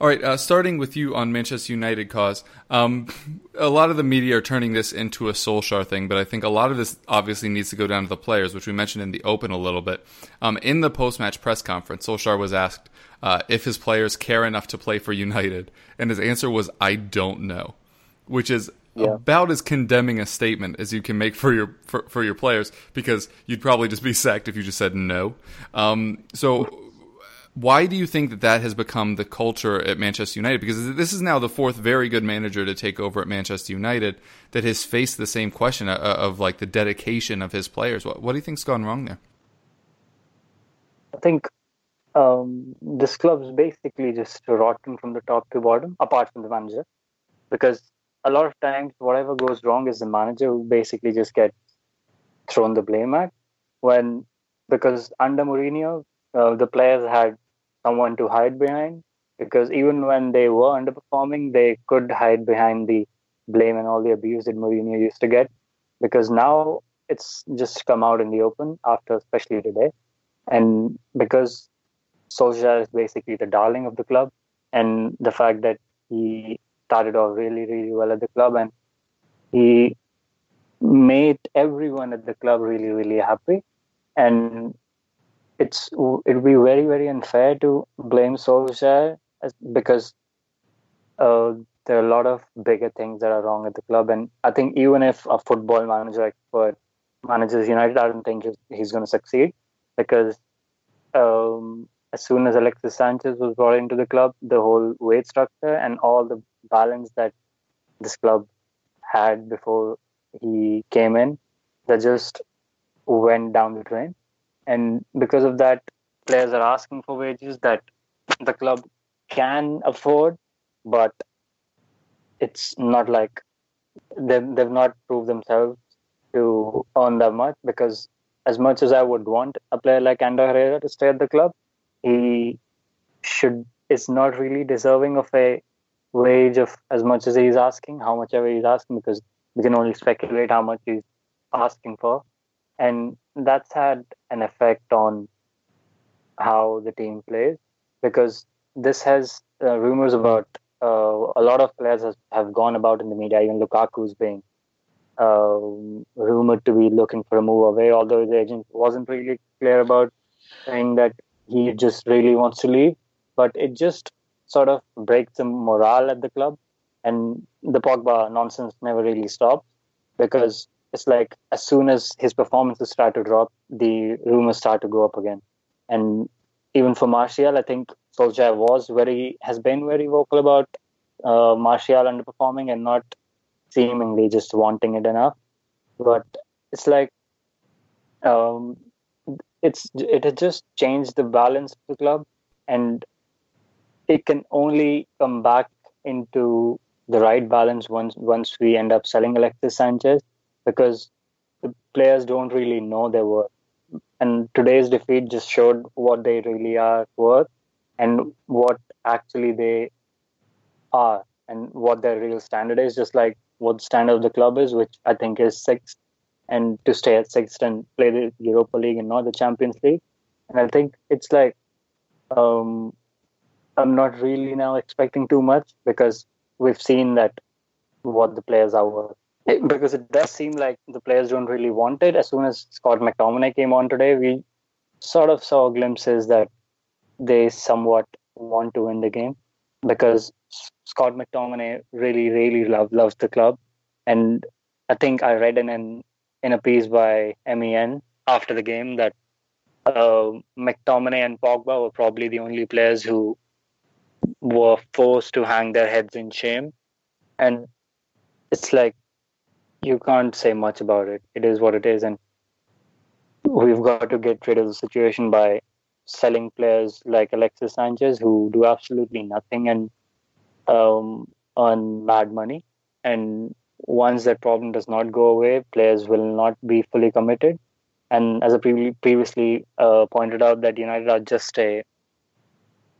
All right, uh, starting with you on Manchester United Cos. Um, a lot of the media are turning this into a Solskjaer thing, but I think a lot of this obviously needs to go down to the players, which we mentioned in the open a little bit. Um, in the post-match press conference, Solskjaer was asked uh, if his players care enough to play for United, and his answer was, "I don't know," which is yeah. about as condemning a statement as you can make for your for, for your players, because you'd probably just be sacked if you just said no. Um, so why do you think that that has become the culture at Manchester United? Because this is now the fourth very good manager to take over at Manchester United that has faced the same question of, of like the dedication of his players. What, what do you think's gone wrong there? I think um, this club's basically just rotten from the top to bottom, apart from the manager, because a lot of times whatever goes wrong is the manager who basically just gets thrown the blame at. When because under Mourinho, uh, the players had someone to hide behind because even when they were underperforming, they could hide behind the blame and all the abuse that Mourinho used to get. Because now it's just come out in the open after, especially today, and because Solskjaer is basically the darling of the club, and the fact that he started off really, really well at the club, and he made everyone at the club really, really happy, and it's it would be very very unfair to blame Solskjaer because uh, there are a lot of bigger things that are wrong at the club, and I think even if a football manager expert manages United, I don't think he's, he's going to succeed because um, as soon as Alexis Sanchez was brought into the club, the whole weight structure and all the balance that this club had before he came in, that just went down the drain and because of that players are asking for wages that the club can afford but it's not like they've, they've not proved themselves to earn that much because as much as I would want a player like Ander Herrera to stay at the club, he should is not really deserving of a wage of as much as he's asking, how much ever he's asking, because we can only speculate how much he's asking for and that's had an effect on how the team plays because this has uh, rumors about uh, a lot of players has, have gone about in the media. Even Lukaku's being uh, rumored to be looking for a move away, although his agent wasn't really clear about saying that he just really wants to leave. But it just sort of breaks the morale at the club, and the Pogba nonsense never really stops because it's like as soon as his performances start to drop, the rumors start to go up again. And even for Martial, I think Solskjaer was very has been very vocal about uh, Martial underperforming and not seemingly just wanting it enough. But it's like um, it's it has just changed the balance of the club, and it can only come back into the right balance once once we end up selling Alexis Sanchez because the players don't really know their worth. And today's defeat just showed what they really are worth and what actually they are and what their real standard is, just like what the standard of the club is, which I think is sixth, and to stay at sixth and play the Europa League and not the Champions League. And I think it's like um, I'm not really now expecting too much because we've seen that what the players are worth. Because it does seem like the players don't really want it. As soon as Scott McTominay came on today, we sort of saw glimpses that they somewhat want to win the game because Scott McTominay really, really love, loves the club. And I think I read in an, in a piece by MEN after the game that uh, McTominay and Pogba were probably the only players who were forced to hang their heads in shame. And it's like you can't say much about it. It is what it is. And we've got to get rid of the situation by selling players like Alexis Sanchez who do absolutely nothing and um, earn mad money. And once that problem does not go away, players will not be fully committed. And as I pre- previously uh, pointed out, that United are just a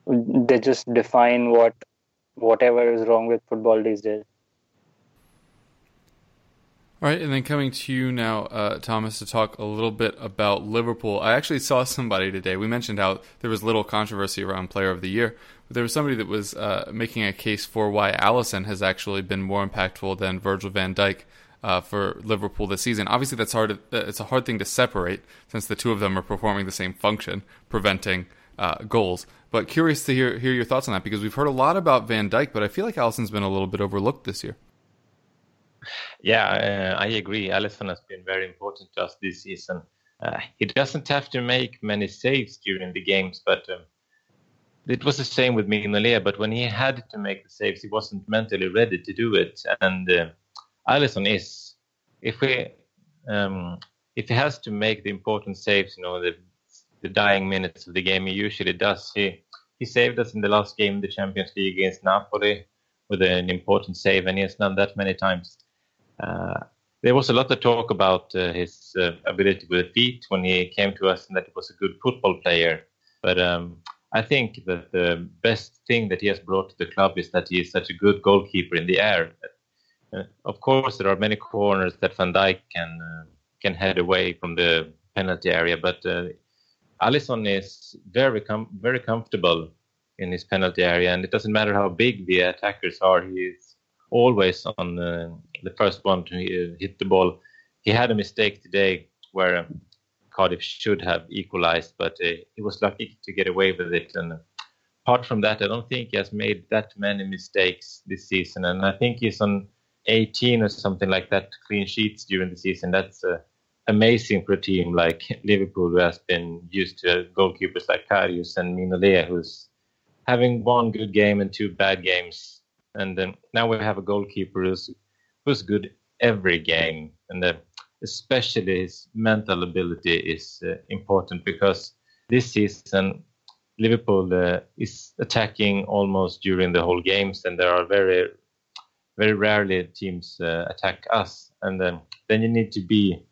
they just define what whatever is wrong with football these days. All right, and then coming to you now, uh, Thomas, to talk a little bit about Liverpool. I actually saw somebody today. We mentioned how there was little controversy around Player of the Year, but there was somebody that was uh, making a case for why Alisson has actually been more impactful than Virgil van Dijk uh, for Liverpool this season. Obviously, that's hard. Uh, it's a hard thing to separate since the two of them are performing the same function, preventing uh, goals. But curious to hear hear your thoughts on that because we've heard a lot about Van Dijk, but I feel like Alisson's been a little bit overlooked this year. Yeah, uh, I agree. Alisson has been very important to us this season. Uh, he doesn't have to make many saves during the games, but um, it was the same with Mignolet. But when he had to make the saves, he wasn't mentally ready to do it. And uh, Alisson is, if we, um, if he has to make the important saves, you know, the the dying minutes of the game, he usually does. He he saved us in the last game, the Champions League against Napoli, with an important save, and he has done that many times. Uh, there was a lot of talk about uh, his uh, ability with the feet when he came to us, and that he was a good football player. But um, I think that the best thing that he has brought to the club is that he is such a good goalkeeper in the air. Uh, of course, there are many corners that Van Dijk can uh, can head away from the penalty area, but uh, Alisson is very com- very comfortable in his penalty area, and it doesn't matter how big the attackers are. He is always on uh, the first one to uh, hit the ball. He had a mistake today where um, Cardiff should have equalized, but uh, he was lucky to get away with it. And apart from that, I don't think he has made that many mistakes this season. And I think he's on 18 or something like that clean sheets during the season. That's uh, amazing for a team like Liverpool, who has been used to goalkeepers like Karius and Mignolet, who's having one good game and two bad games. And then now we have a goalkeeper who's, who's good every game. And uh, especially his mental ability is uh, important because this season Liverpool uh, is attacking almost during the whole games, and there are very, very rarely teams uh, attack us. And then, then you need to be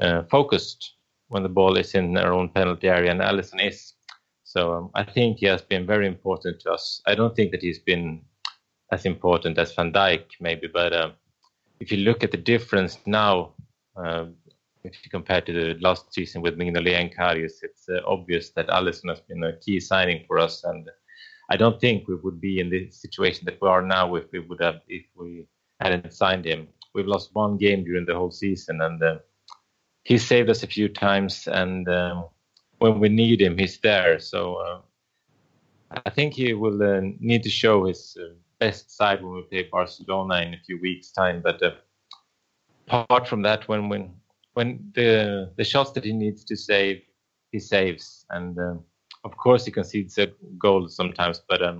uh, focused when the ball is in our own penalty area, and Alisson is. So um, I think he has been very important to us. I don't think that he's been as important as Van Dijk, maybe, but uh, if you look at the difference now, uh, if you compare to the last season with Mignolet and Karius, it's uh, obvious that Alisson has been a key signing for us, and I don't think we would be in the situation that we are now if we would have if we hadn't signed him. We've lost one game during the whole season, and uh, he saved us a few times, and um, when we need him, he's there. So I think he will uh, need to show his uh, best side when we play Barcelona in a few weeks' time. But uh, apart from that, when when when the the shots that he needs to save, he saves, and um, of course he concedes a goal sometimes, but um,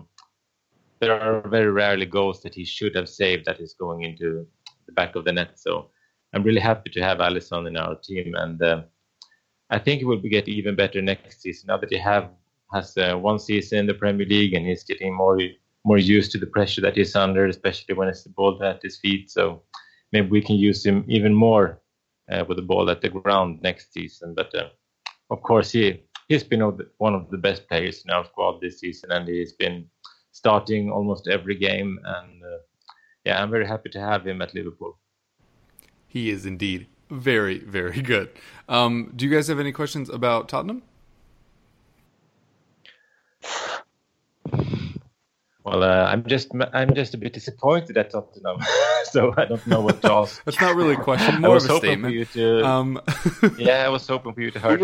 there are very rarely goals that he should have saved that is going into the back of the net. So I'm really happy to have Alisson in our team, and uh, I think he will get even better next season. Now that he have has uh, one season in the Premier League and he's getting more more used to the pressure that he's under, especially when it's the ball at his feet. So maybe we can use him even more uh, with the ball at the ground next season. But uh, of course, he he's been one of the best players in our squad this season, and he's been starting almost every game. And uh, yeah, I'm very happy to have him at Liverpool. He is indeed very, very good. Um, do you guys have any questions about Tottenham? Well, uh, I'm just I'm just a bit disappointed at Tottenham, so I don't know what to ask. That's not really a question, more of a statement. To, um, yeah, I was hoping for you to hurt.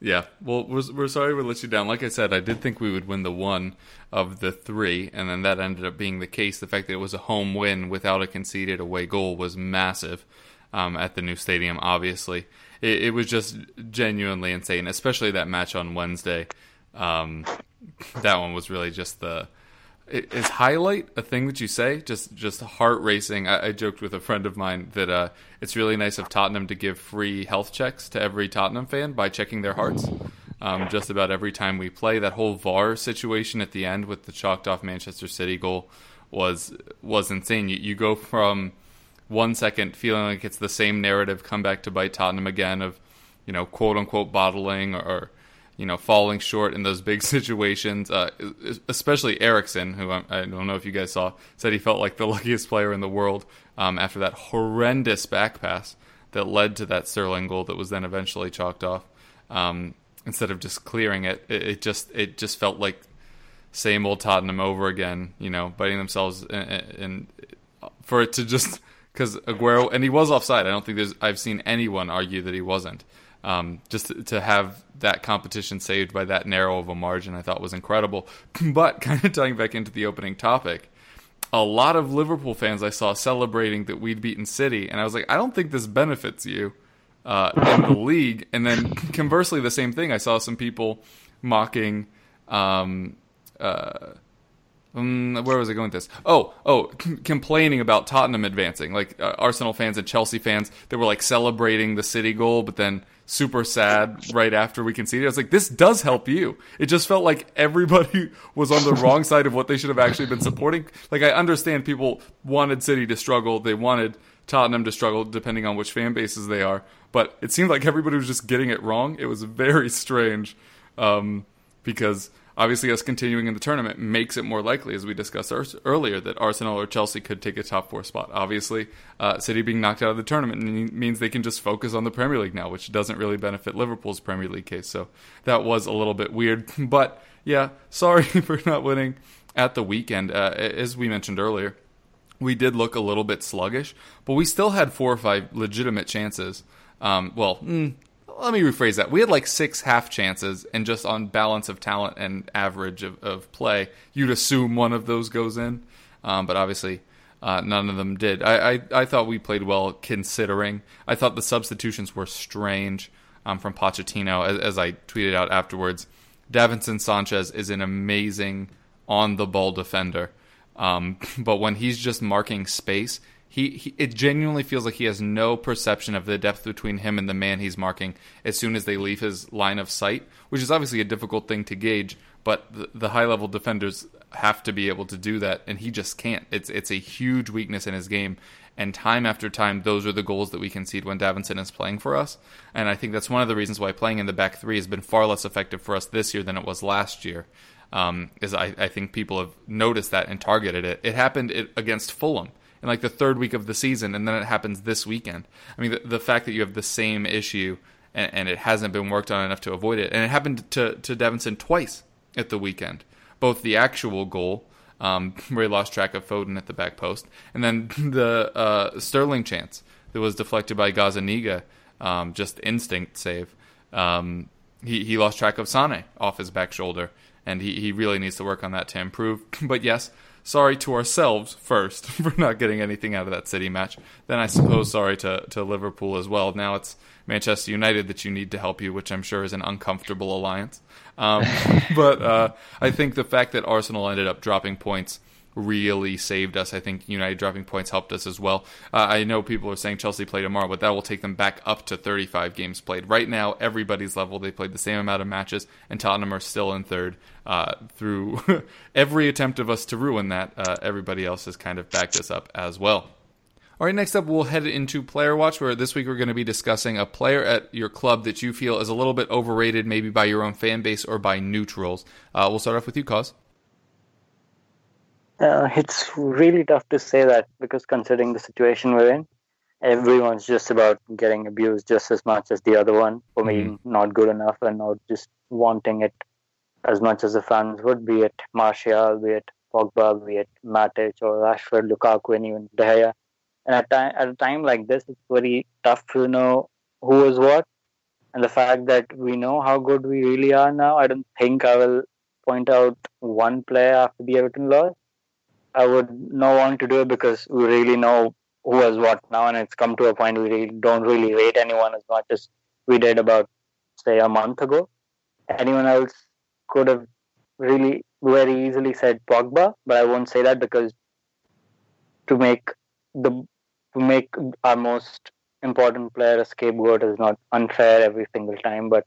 Yeah, well, we're, we're sorry we let you down. Like I said, I did think we would win the one of the three, and then that ended up being the case. The fact that it was a home win without a conceded away goal was massive um, at the new stadium. Obviously, it, it, was just genuinely insane, especially that match on Wednesday. Um, that one was really just the is highlight a thing that you say? Just just heart racing. I, I joked with a friend of mine that uh, it's really nice of Tottenham to give free health checks to every Tottenham fan by checking their hearts. Um, just about every time we play, that whole VAR situation at the end with the chalked off Manchester City goal was was insane. You, you go from one second feeling like it's the same narrative come back to bite Tottenham again of you know quote unquote bottling or you know, falling short in those big situations. Uh, especially Eriksen, who I, I, don't know if you guys saw, said he felt like the luckiest player in the world um, after that horrendous back pass that led to that Sterling goal that was then eventually chalked off. Um, instead of just clearing it, it, it, just it just felt like same old Tottenham over again. You know, biting themselves and for it to just because Aguero and he was offside. I don't think there's I've seen anyone argue that he wasn't. Um, just to have that competition saved by that narrow of a margin, I thought was incredible. But kind of tying back into the opening topic, a lot of Liverpool fans I saw celebrating that we'd beaten City, and I was like, I don't think this benefits you uh, in the league. And then conversely, the same thing. I saw some people mocking. Um, uh, um, where was I going with this? Oh, oh, complaining about Tottenham advancing, like uh, Arsenal fans and Chelsea fans They were like celebrating the City goal, but then super sad right after we conceded. I was like, this does help you. It just felt like everybody was on the wrong side of what they should have actually been supporting. Like, I understand people wanted City to struggle, they wanted Tottenham to struggle, depending on which fan bases they are. But it seemed like everybody was just getting it wrong. It was very strange um, because obviously us continuing in the tournament makes it more likely, as we discussed earlier, that Arsenal or Chelsea could take a top four spot. Obviously, uh, City being knocked out of the tournament means they can just focus on the Premier League now, which doesn't really benefit Liverpool's Premier League case. So that was a little bit weird. But yeah, sorry for not winning at the weekend. Uh, as we mentioned earlier, we did look a little bit sluggish, but we still had four or five legitimate chances. Um, well, mm, let me rephrase that. We had like six half chances, and just on balance of talent and average of, of play, you'd assume one of those goes in. Um, but obviously, uh, none of them did. I, I, I, thought we played well considering. I thought the substitutions were strange um, from Pochettino, as, as, I tweeted out afterwards. Davinson Sanchez is an amazing on the ball defender. Um, but when he's just marking space, he, he, it genuinely feels like he has no perception of the depth between him and the man he's marking as soon as they leave his line of sight, which is obviously a difficult thing to gauge. But the, the high level defenders have to be able to do that, and he just can't. It's it's a huge weakness in his game, and time after time, those are the goals that we concede when Davinson is playing for us. And I think that's one of the reasons why playing in the back three has been far less effective for us this year than it was last year. Um, is I, I think people have noticed that and targeted it. It happened against Fulham in like the third week of the season, and then it happens this weekend. I mean, the, the fact that you have the same issue and, and, it hasn't been worked on enough to avoid it, and it happened to to Davinson twice at the weekend. Both the actual goal, um, where he lost track of Foden at the back post, and then the uh, Sterling chance that was deflected by Gazzaniga, um, just instinct save. Um, he he lost track of Sane off his back shoulder, and he, he really needs to work on that to improve. But yes, sorry to ourselves first for not getting anything out of that City match. Then I suppose sorry to, to Liverpool as well. Now it's Manchester United that you need to help you, which I'm sure is an uncomfortable alliance. Um, but uh, I think the fact that Arsenal ended up dropping points really saved us. I think United dropping points helped us as well. Uh, I know people are saying Chelsea play tomorrow, but that will take them back up to 35 games played. Right now, everybody's level. They played the same amount of matches, and Tottenham are still in third. Uh, through every attempt of us to ruin that, uh, everybody else has kind of backed us up as well. All right, next up, we'll head into Player Watch, where this week we're going to be discussing a player at your club that you feel is a little bit overrated, maybe by your own fan base or by neutrals. Uh, we'll start off with you, Cos. Uh, it's really tough to say that because considering the situation we're in, everyone's just about getting abused just as much as the other one for being mm-hmm. not good enough and not just wanting it as much as the fans would, be it Martial, be it Pogba, be it Matic or Rashford, Lukaku, and even De Gea. And at, time, at a time like this, it's very tough to know who is what. And the fact that we know how good we really are now, I don't think I will point out one player after the Everton loss. I would not want to do it because we really know who is what now, and it's come to a point we really don't really rate anyone as much as we did about, say, a month ago. Anyone else could have really very easily said Pogba, but I won't say that because to make the to make our most important player a scapegoat is not unfair every single time, but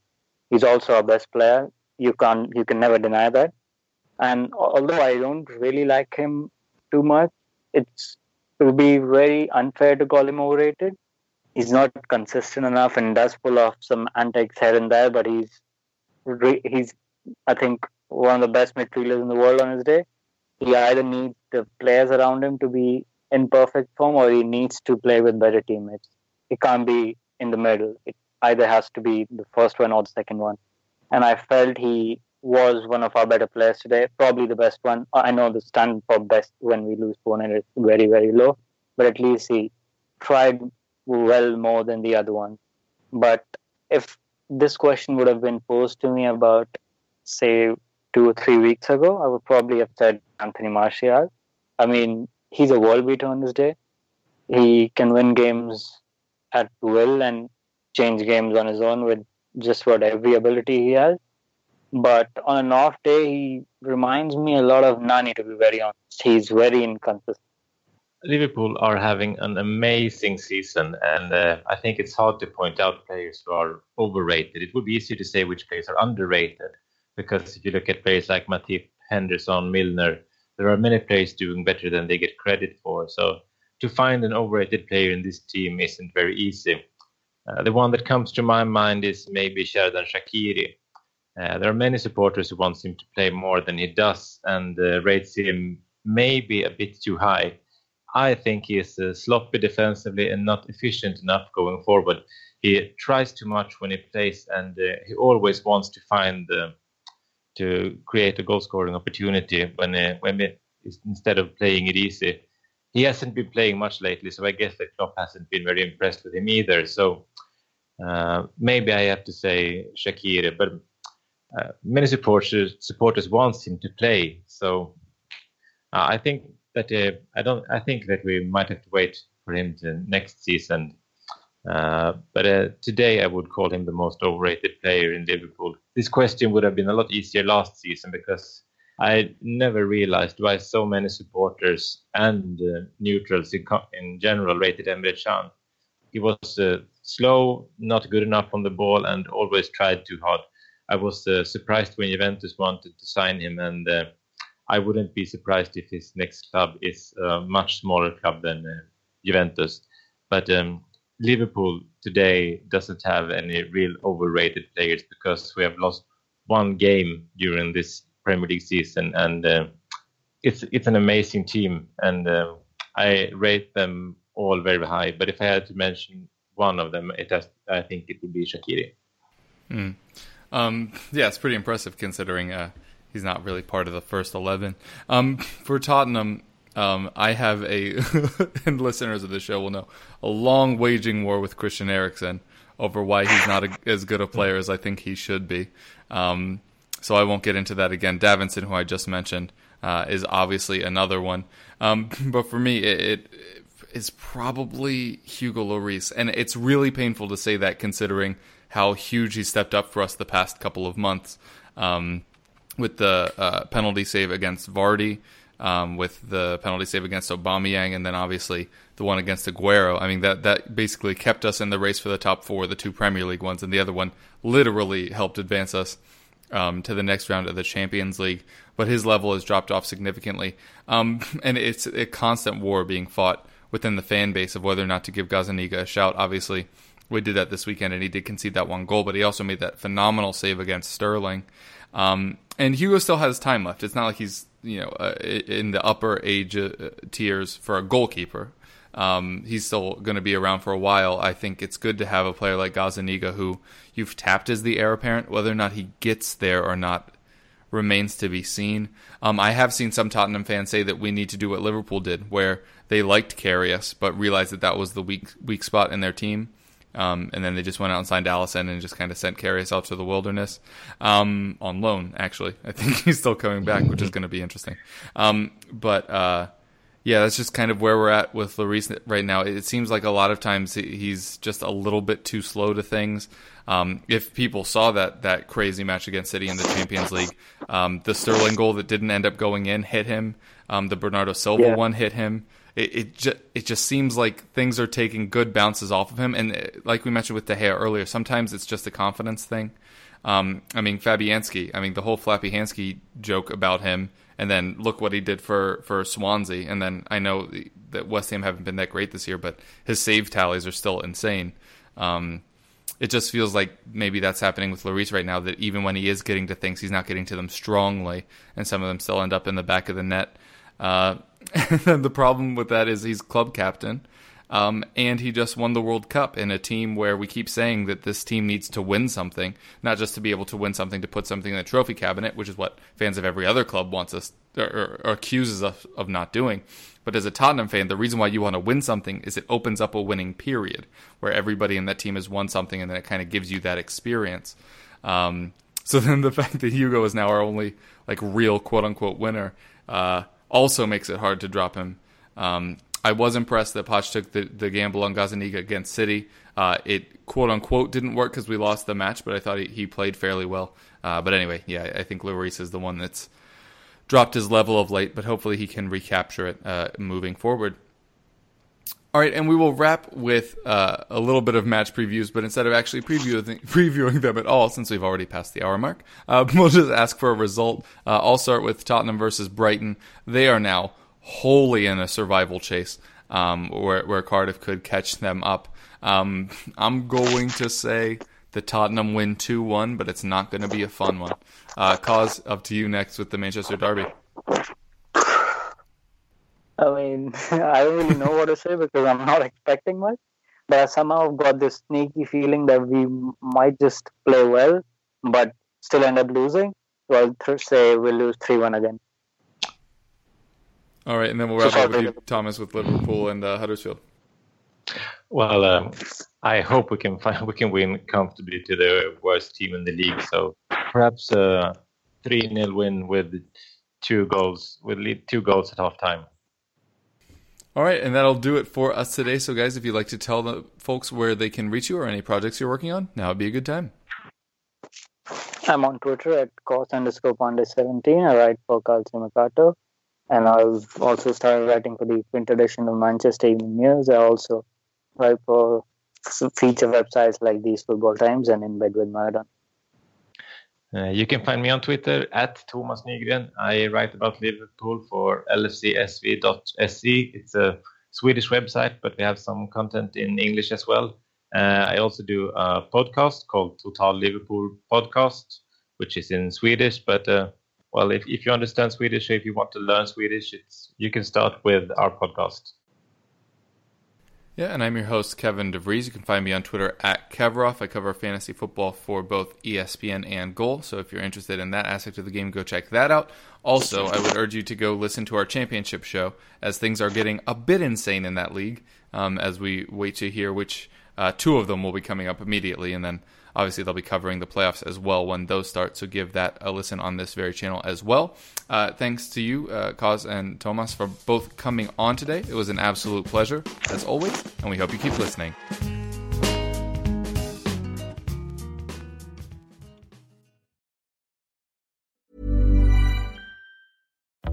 he's also our best player. You can't you can never deny that. And although I don't really like him too much, it's it would be very unfair to call him overrated. He's not consistent enough and does pull off some antics here and there, but he's he's I think one of the best midfielders in the world on his day. He either needs the players around him to be in perfect form or he needs to play with better teammates. It can't be in the middle. It either has to be the first one or the second one. And I felt he was one of our better players today, probably the best one. I know the standard for best when we lose 400 is very, very low, but at least he tried well more than the other one. But if this question would have been posed to me about, say, two or three weeks ago, I would probably have said Anthony Martial. I mean, he's a world beater on his day. He can win games at will and change games on his own with just what every ability he has. But on an off day, he reminds me a lot of Nani, to be very honest. He's very inconsistent. Liverpool are having an amazing season, and uh, I think it's hard to point out players who are overrated. It would be easier to say which players are underrated, because if you look at players like Matip, Henderson, Milner, there are many players doing better than they get credit for. So to find an overrated player in this team isn't very easy. Uh, the one that comes to my mind is maybe Xherdan Shaqiri. Uh, there are many supporters who want him to play more than he does and uh, rates him maybe a bit too high. I think he is uh, sloppy defensively and not efficient enough going forward. He tries too much when he plays, and uh, he always wants to find uh, to create a goal scoring opportunity when uh, when instead of playing it easy. He hasn't been playing much lately, so I guess that Klopp hasn't been very impressed with him either. So uh, maybe I have to say Shaqiri, but uh, many supporters supporters wants him to play. So uh, I think that uh, I don't. I think that we might have to wait for him to next season uh, but uh, today, I would call him the most overrated player in Liverpool. This question would have been a lot easier last season because I never realized why so many supporters and uh, neutrals in, in, general rated Emre Can. He was uh, slow, not good enough on the ball, and always tried too hard. I was uh, surprised when Juventus wanted to sign him, and I wouldn't be surprised if his next club is a much smaller club than Juventus. But um, Liverpool today doesn't have any real overrated players because we have lost one game during this Premier League season, and uh, it's it's an amazing team, and uh, I rate them all very high. But if I had to mention one of them, it has, I think it would be Shaqiri. Mm. Um, yeah, it's pretty impressive considering uh, he's not really part of the first eleven. Um, for Tottenham, um, I have a, and listeners of the show will know, a long waging war with Christian Eriksen over why he's not a, as good a player as I think he should be. Um, so I won't get into that again. Davinson, who I just mentioned, uh, is obviously another one. Um, but for me, it, it is probably Hugo Lloris, and it's really painful to say that considering how huge he stepped up for us the past couple of months um, with the uh, penalty save against Vardy. Um, with the penalty save against Aubameyang, and then obviously the one against Aguero. I mean that that basically kept us in the race for the top four, the two Premier League ones, and the other one literally helped advance us um, to the next round of the Champions League. But his level has dropped off significantly, um, and it's a constant war being fought within the fan base of whether or not to give Gazzaniga a shout. Obviously, we did that this weekend, and he did concede that one goal, but he also made that phenomenal save against Sterling. Um, and Hugo still has time left. It's not like he's you know uh, in the upper age uh, tiers for a goalkeeper. Um, he's still going to be around for a while. I think it's good to have a player like Gazzaniga who you've tapped as the heir apparent. Whether or not he gets there or not remains to be seen. Um, I have seen some Tottenham fans say that we need to do what Liverpool did, where they liked Karius, but realized that that was the weak weak spot in their team. Um, and then they just went out and signed Alisson and just kind of sent Karius out to the wilderness um, on loan. Actually, I think he's still coming back, which is going to be interesting. Um, but uh, yeah, that's just kind of where we're at with Lloris right now. It seems like a lot of times he's just a little bit too slow to things. Um, if people saw that that crazy match against City in the Champions League, um, the Sterling goal that didn't end up going in hit him. Um, the Bernardo Silva yeah. one hit him. It it, ju- it just seems like things are taking good bounces off of him, and uh, like we mentioned with De Gea earlier, sometimes it's just a confidence thing. Um, I mean, Fabianski. I mean, the whole Flappy Hansky joke about him and then look what he did for for Swansea. And then I know that West Ham haven't been that great this year, but his save tallies are still insane. Um, it just feels like maybe that's happening with Lloris right now. That even when he is getting to things, he's not getting to them strongly, and some of them still end up in the back of the net. Uh, the problem with that is he's club captain, um, and he just won the World Cup in a team where we keep saying that this team needs to win something, not just to be able to win something to put something in the trophy cabinet, which is what fans of every other club wants us or, or accuses us of not doing. But as a Tottenham fan, the reason why you want to win something is it opens up a winning period where everybody in that team has won something, and then it kind of gives you that experience. Um, so then the fact that Hugo is now our only like real quote unquote winner uh, also makes it hard to drop him. Um, I was impressed that Poch took the, the gamble on Gazzaniga against City. Uh, it quote unquote didn't work because we lost the match, but I thought he, he played fairly well. Uh, but anyway, yeah, I think Lloris is the one that's dropped his level of late, but hopefully he can recapture it uh, moving forward. All right, and we will wrap with uh, a little bit of match previews, but instead of actually previewing, previewing them at all, since we've already passed the hour mark, uh, we'll just ask for a result. Uh, I'll start with Tottenham versus Brighton. They are now wholly in a survival chase um, where, where Cardiff could catch them up. Um, I'm going to say the Tottenham win 2 1, but it's not going to be a fun one. Uh, Cos, up to you next with the Manchester Derby. I mean, I don't really know what to say because I'm not expecting much. But I somehow got this sneaky feeling that we might just play well, but still end up losing. So I'll say we'll lose 3 1 again. All right, and then we'll wrap up with you, Thomas, with Liverpool and uh, Huddersfield. Well, um, I hope we can find we can win comfortably to the worst team in the league. So perhaps a three 0 win with two goals with two goals at half time. All right, and that'll do it for us today. So, guys, if you'd like to tell the folks where they can reach you or any projects you're working on, now would be a good time. I'm on Twitter at cos underscore panda 17. I write for Calcio Mercato and I've also started writing for the print edition of Manchester Evening News. I also write for feature websites like These Football Times and In Bed with Maradona. Uh, you can find me on Twitter at Thomas Nygren. I write about Liverpool for lfcsv.se. It's a Swedish website, but we have some content in English as well. Uh, I also do a podcast called Total Liverpool Podcast, which is in Swedish, but uh, well, if, if you understand Swedish, or if you want to learn Swedish, it's you can start with our podcast. Yeah, and I'm your host, Kevin DeVries. You can find me on Twitter at Kevroff. I cover fantasy football for both ESPN and Goal. So if you're interested in that aspect of the game, go check that out. Also, I would urge you to go listen to our championship show, as things are getting a bit insane in that league. Um, as we wait to hear which uh, two of them will be coming up immediately, and then Obviously, they'll be covering the playoffs as well when those start, so give that a listen on this very channel as well. Uh, thanks to you, uh, Cos and Thomas, for both coming on today. It was an absolute pleasure, as always, and we hope you keep listening.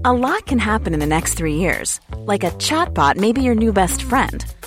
A lot can happen in the next three years. Like a chatbot may be your new best friend.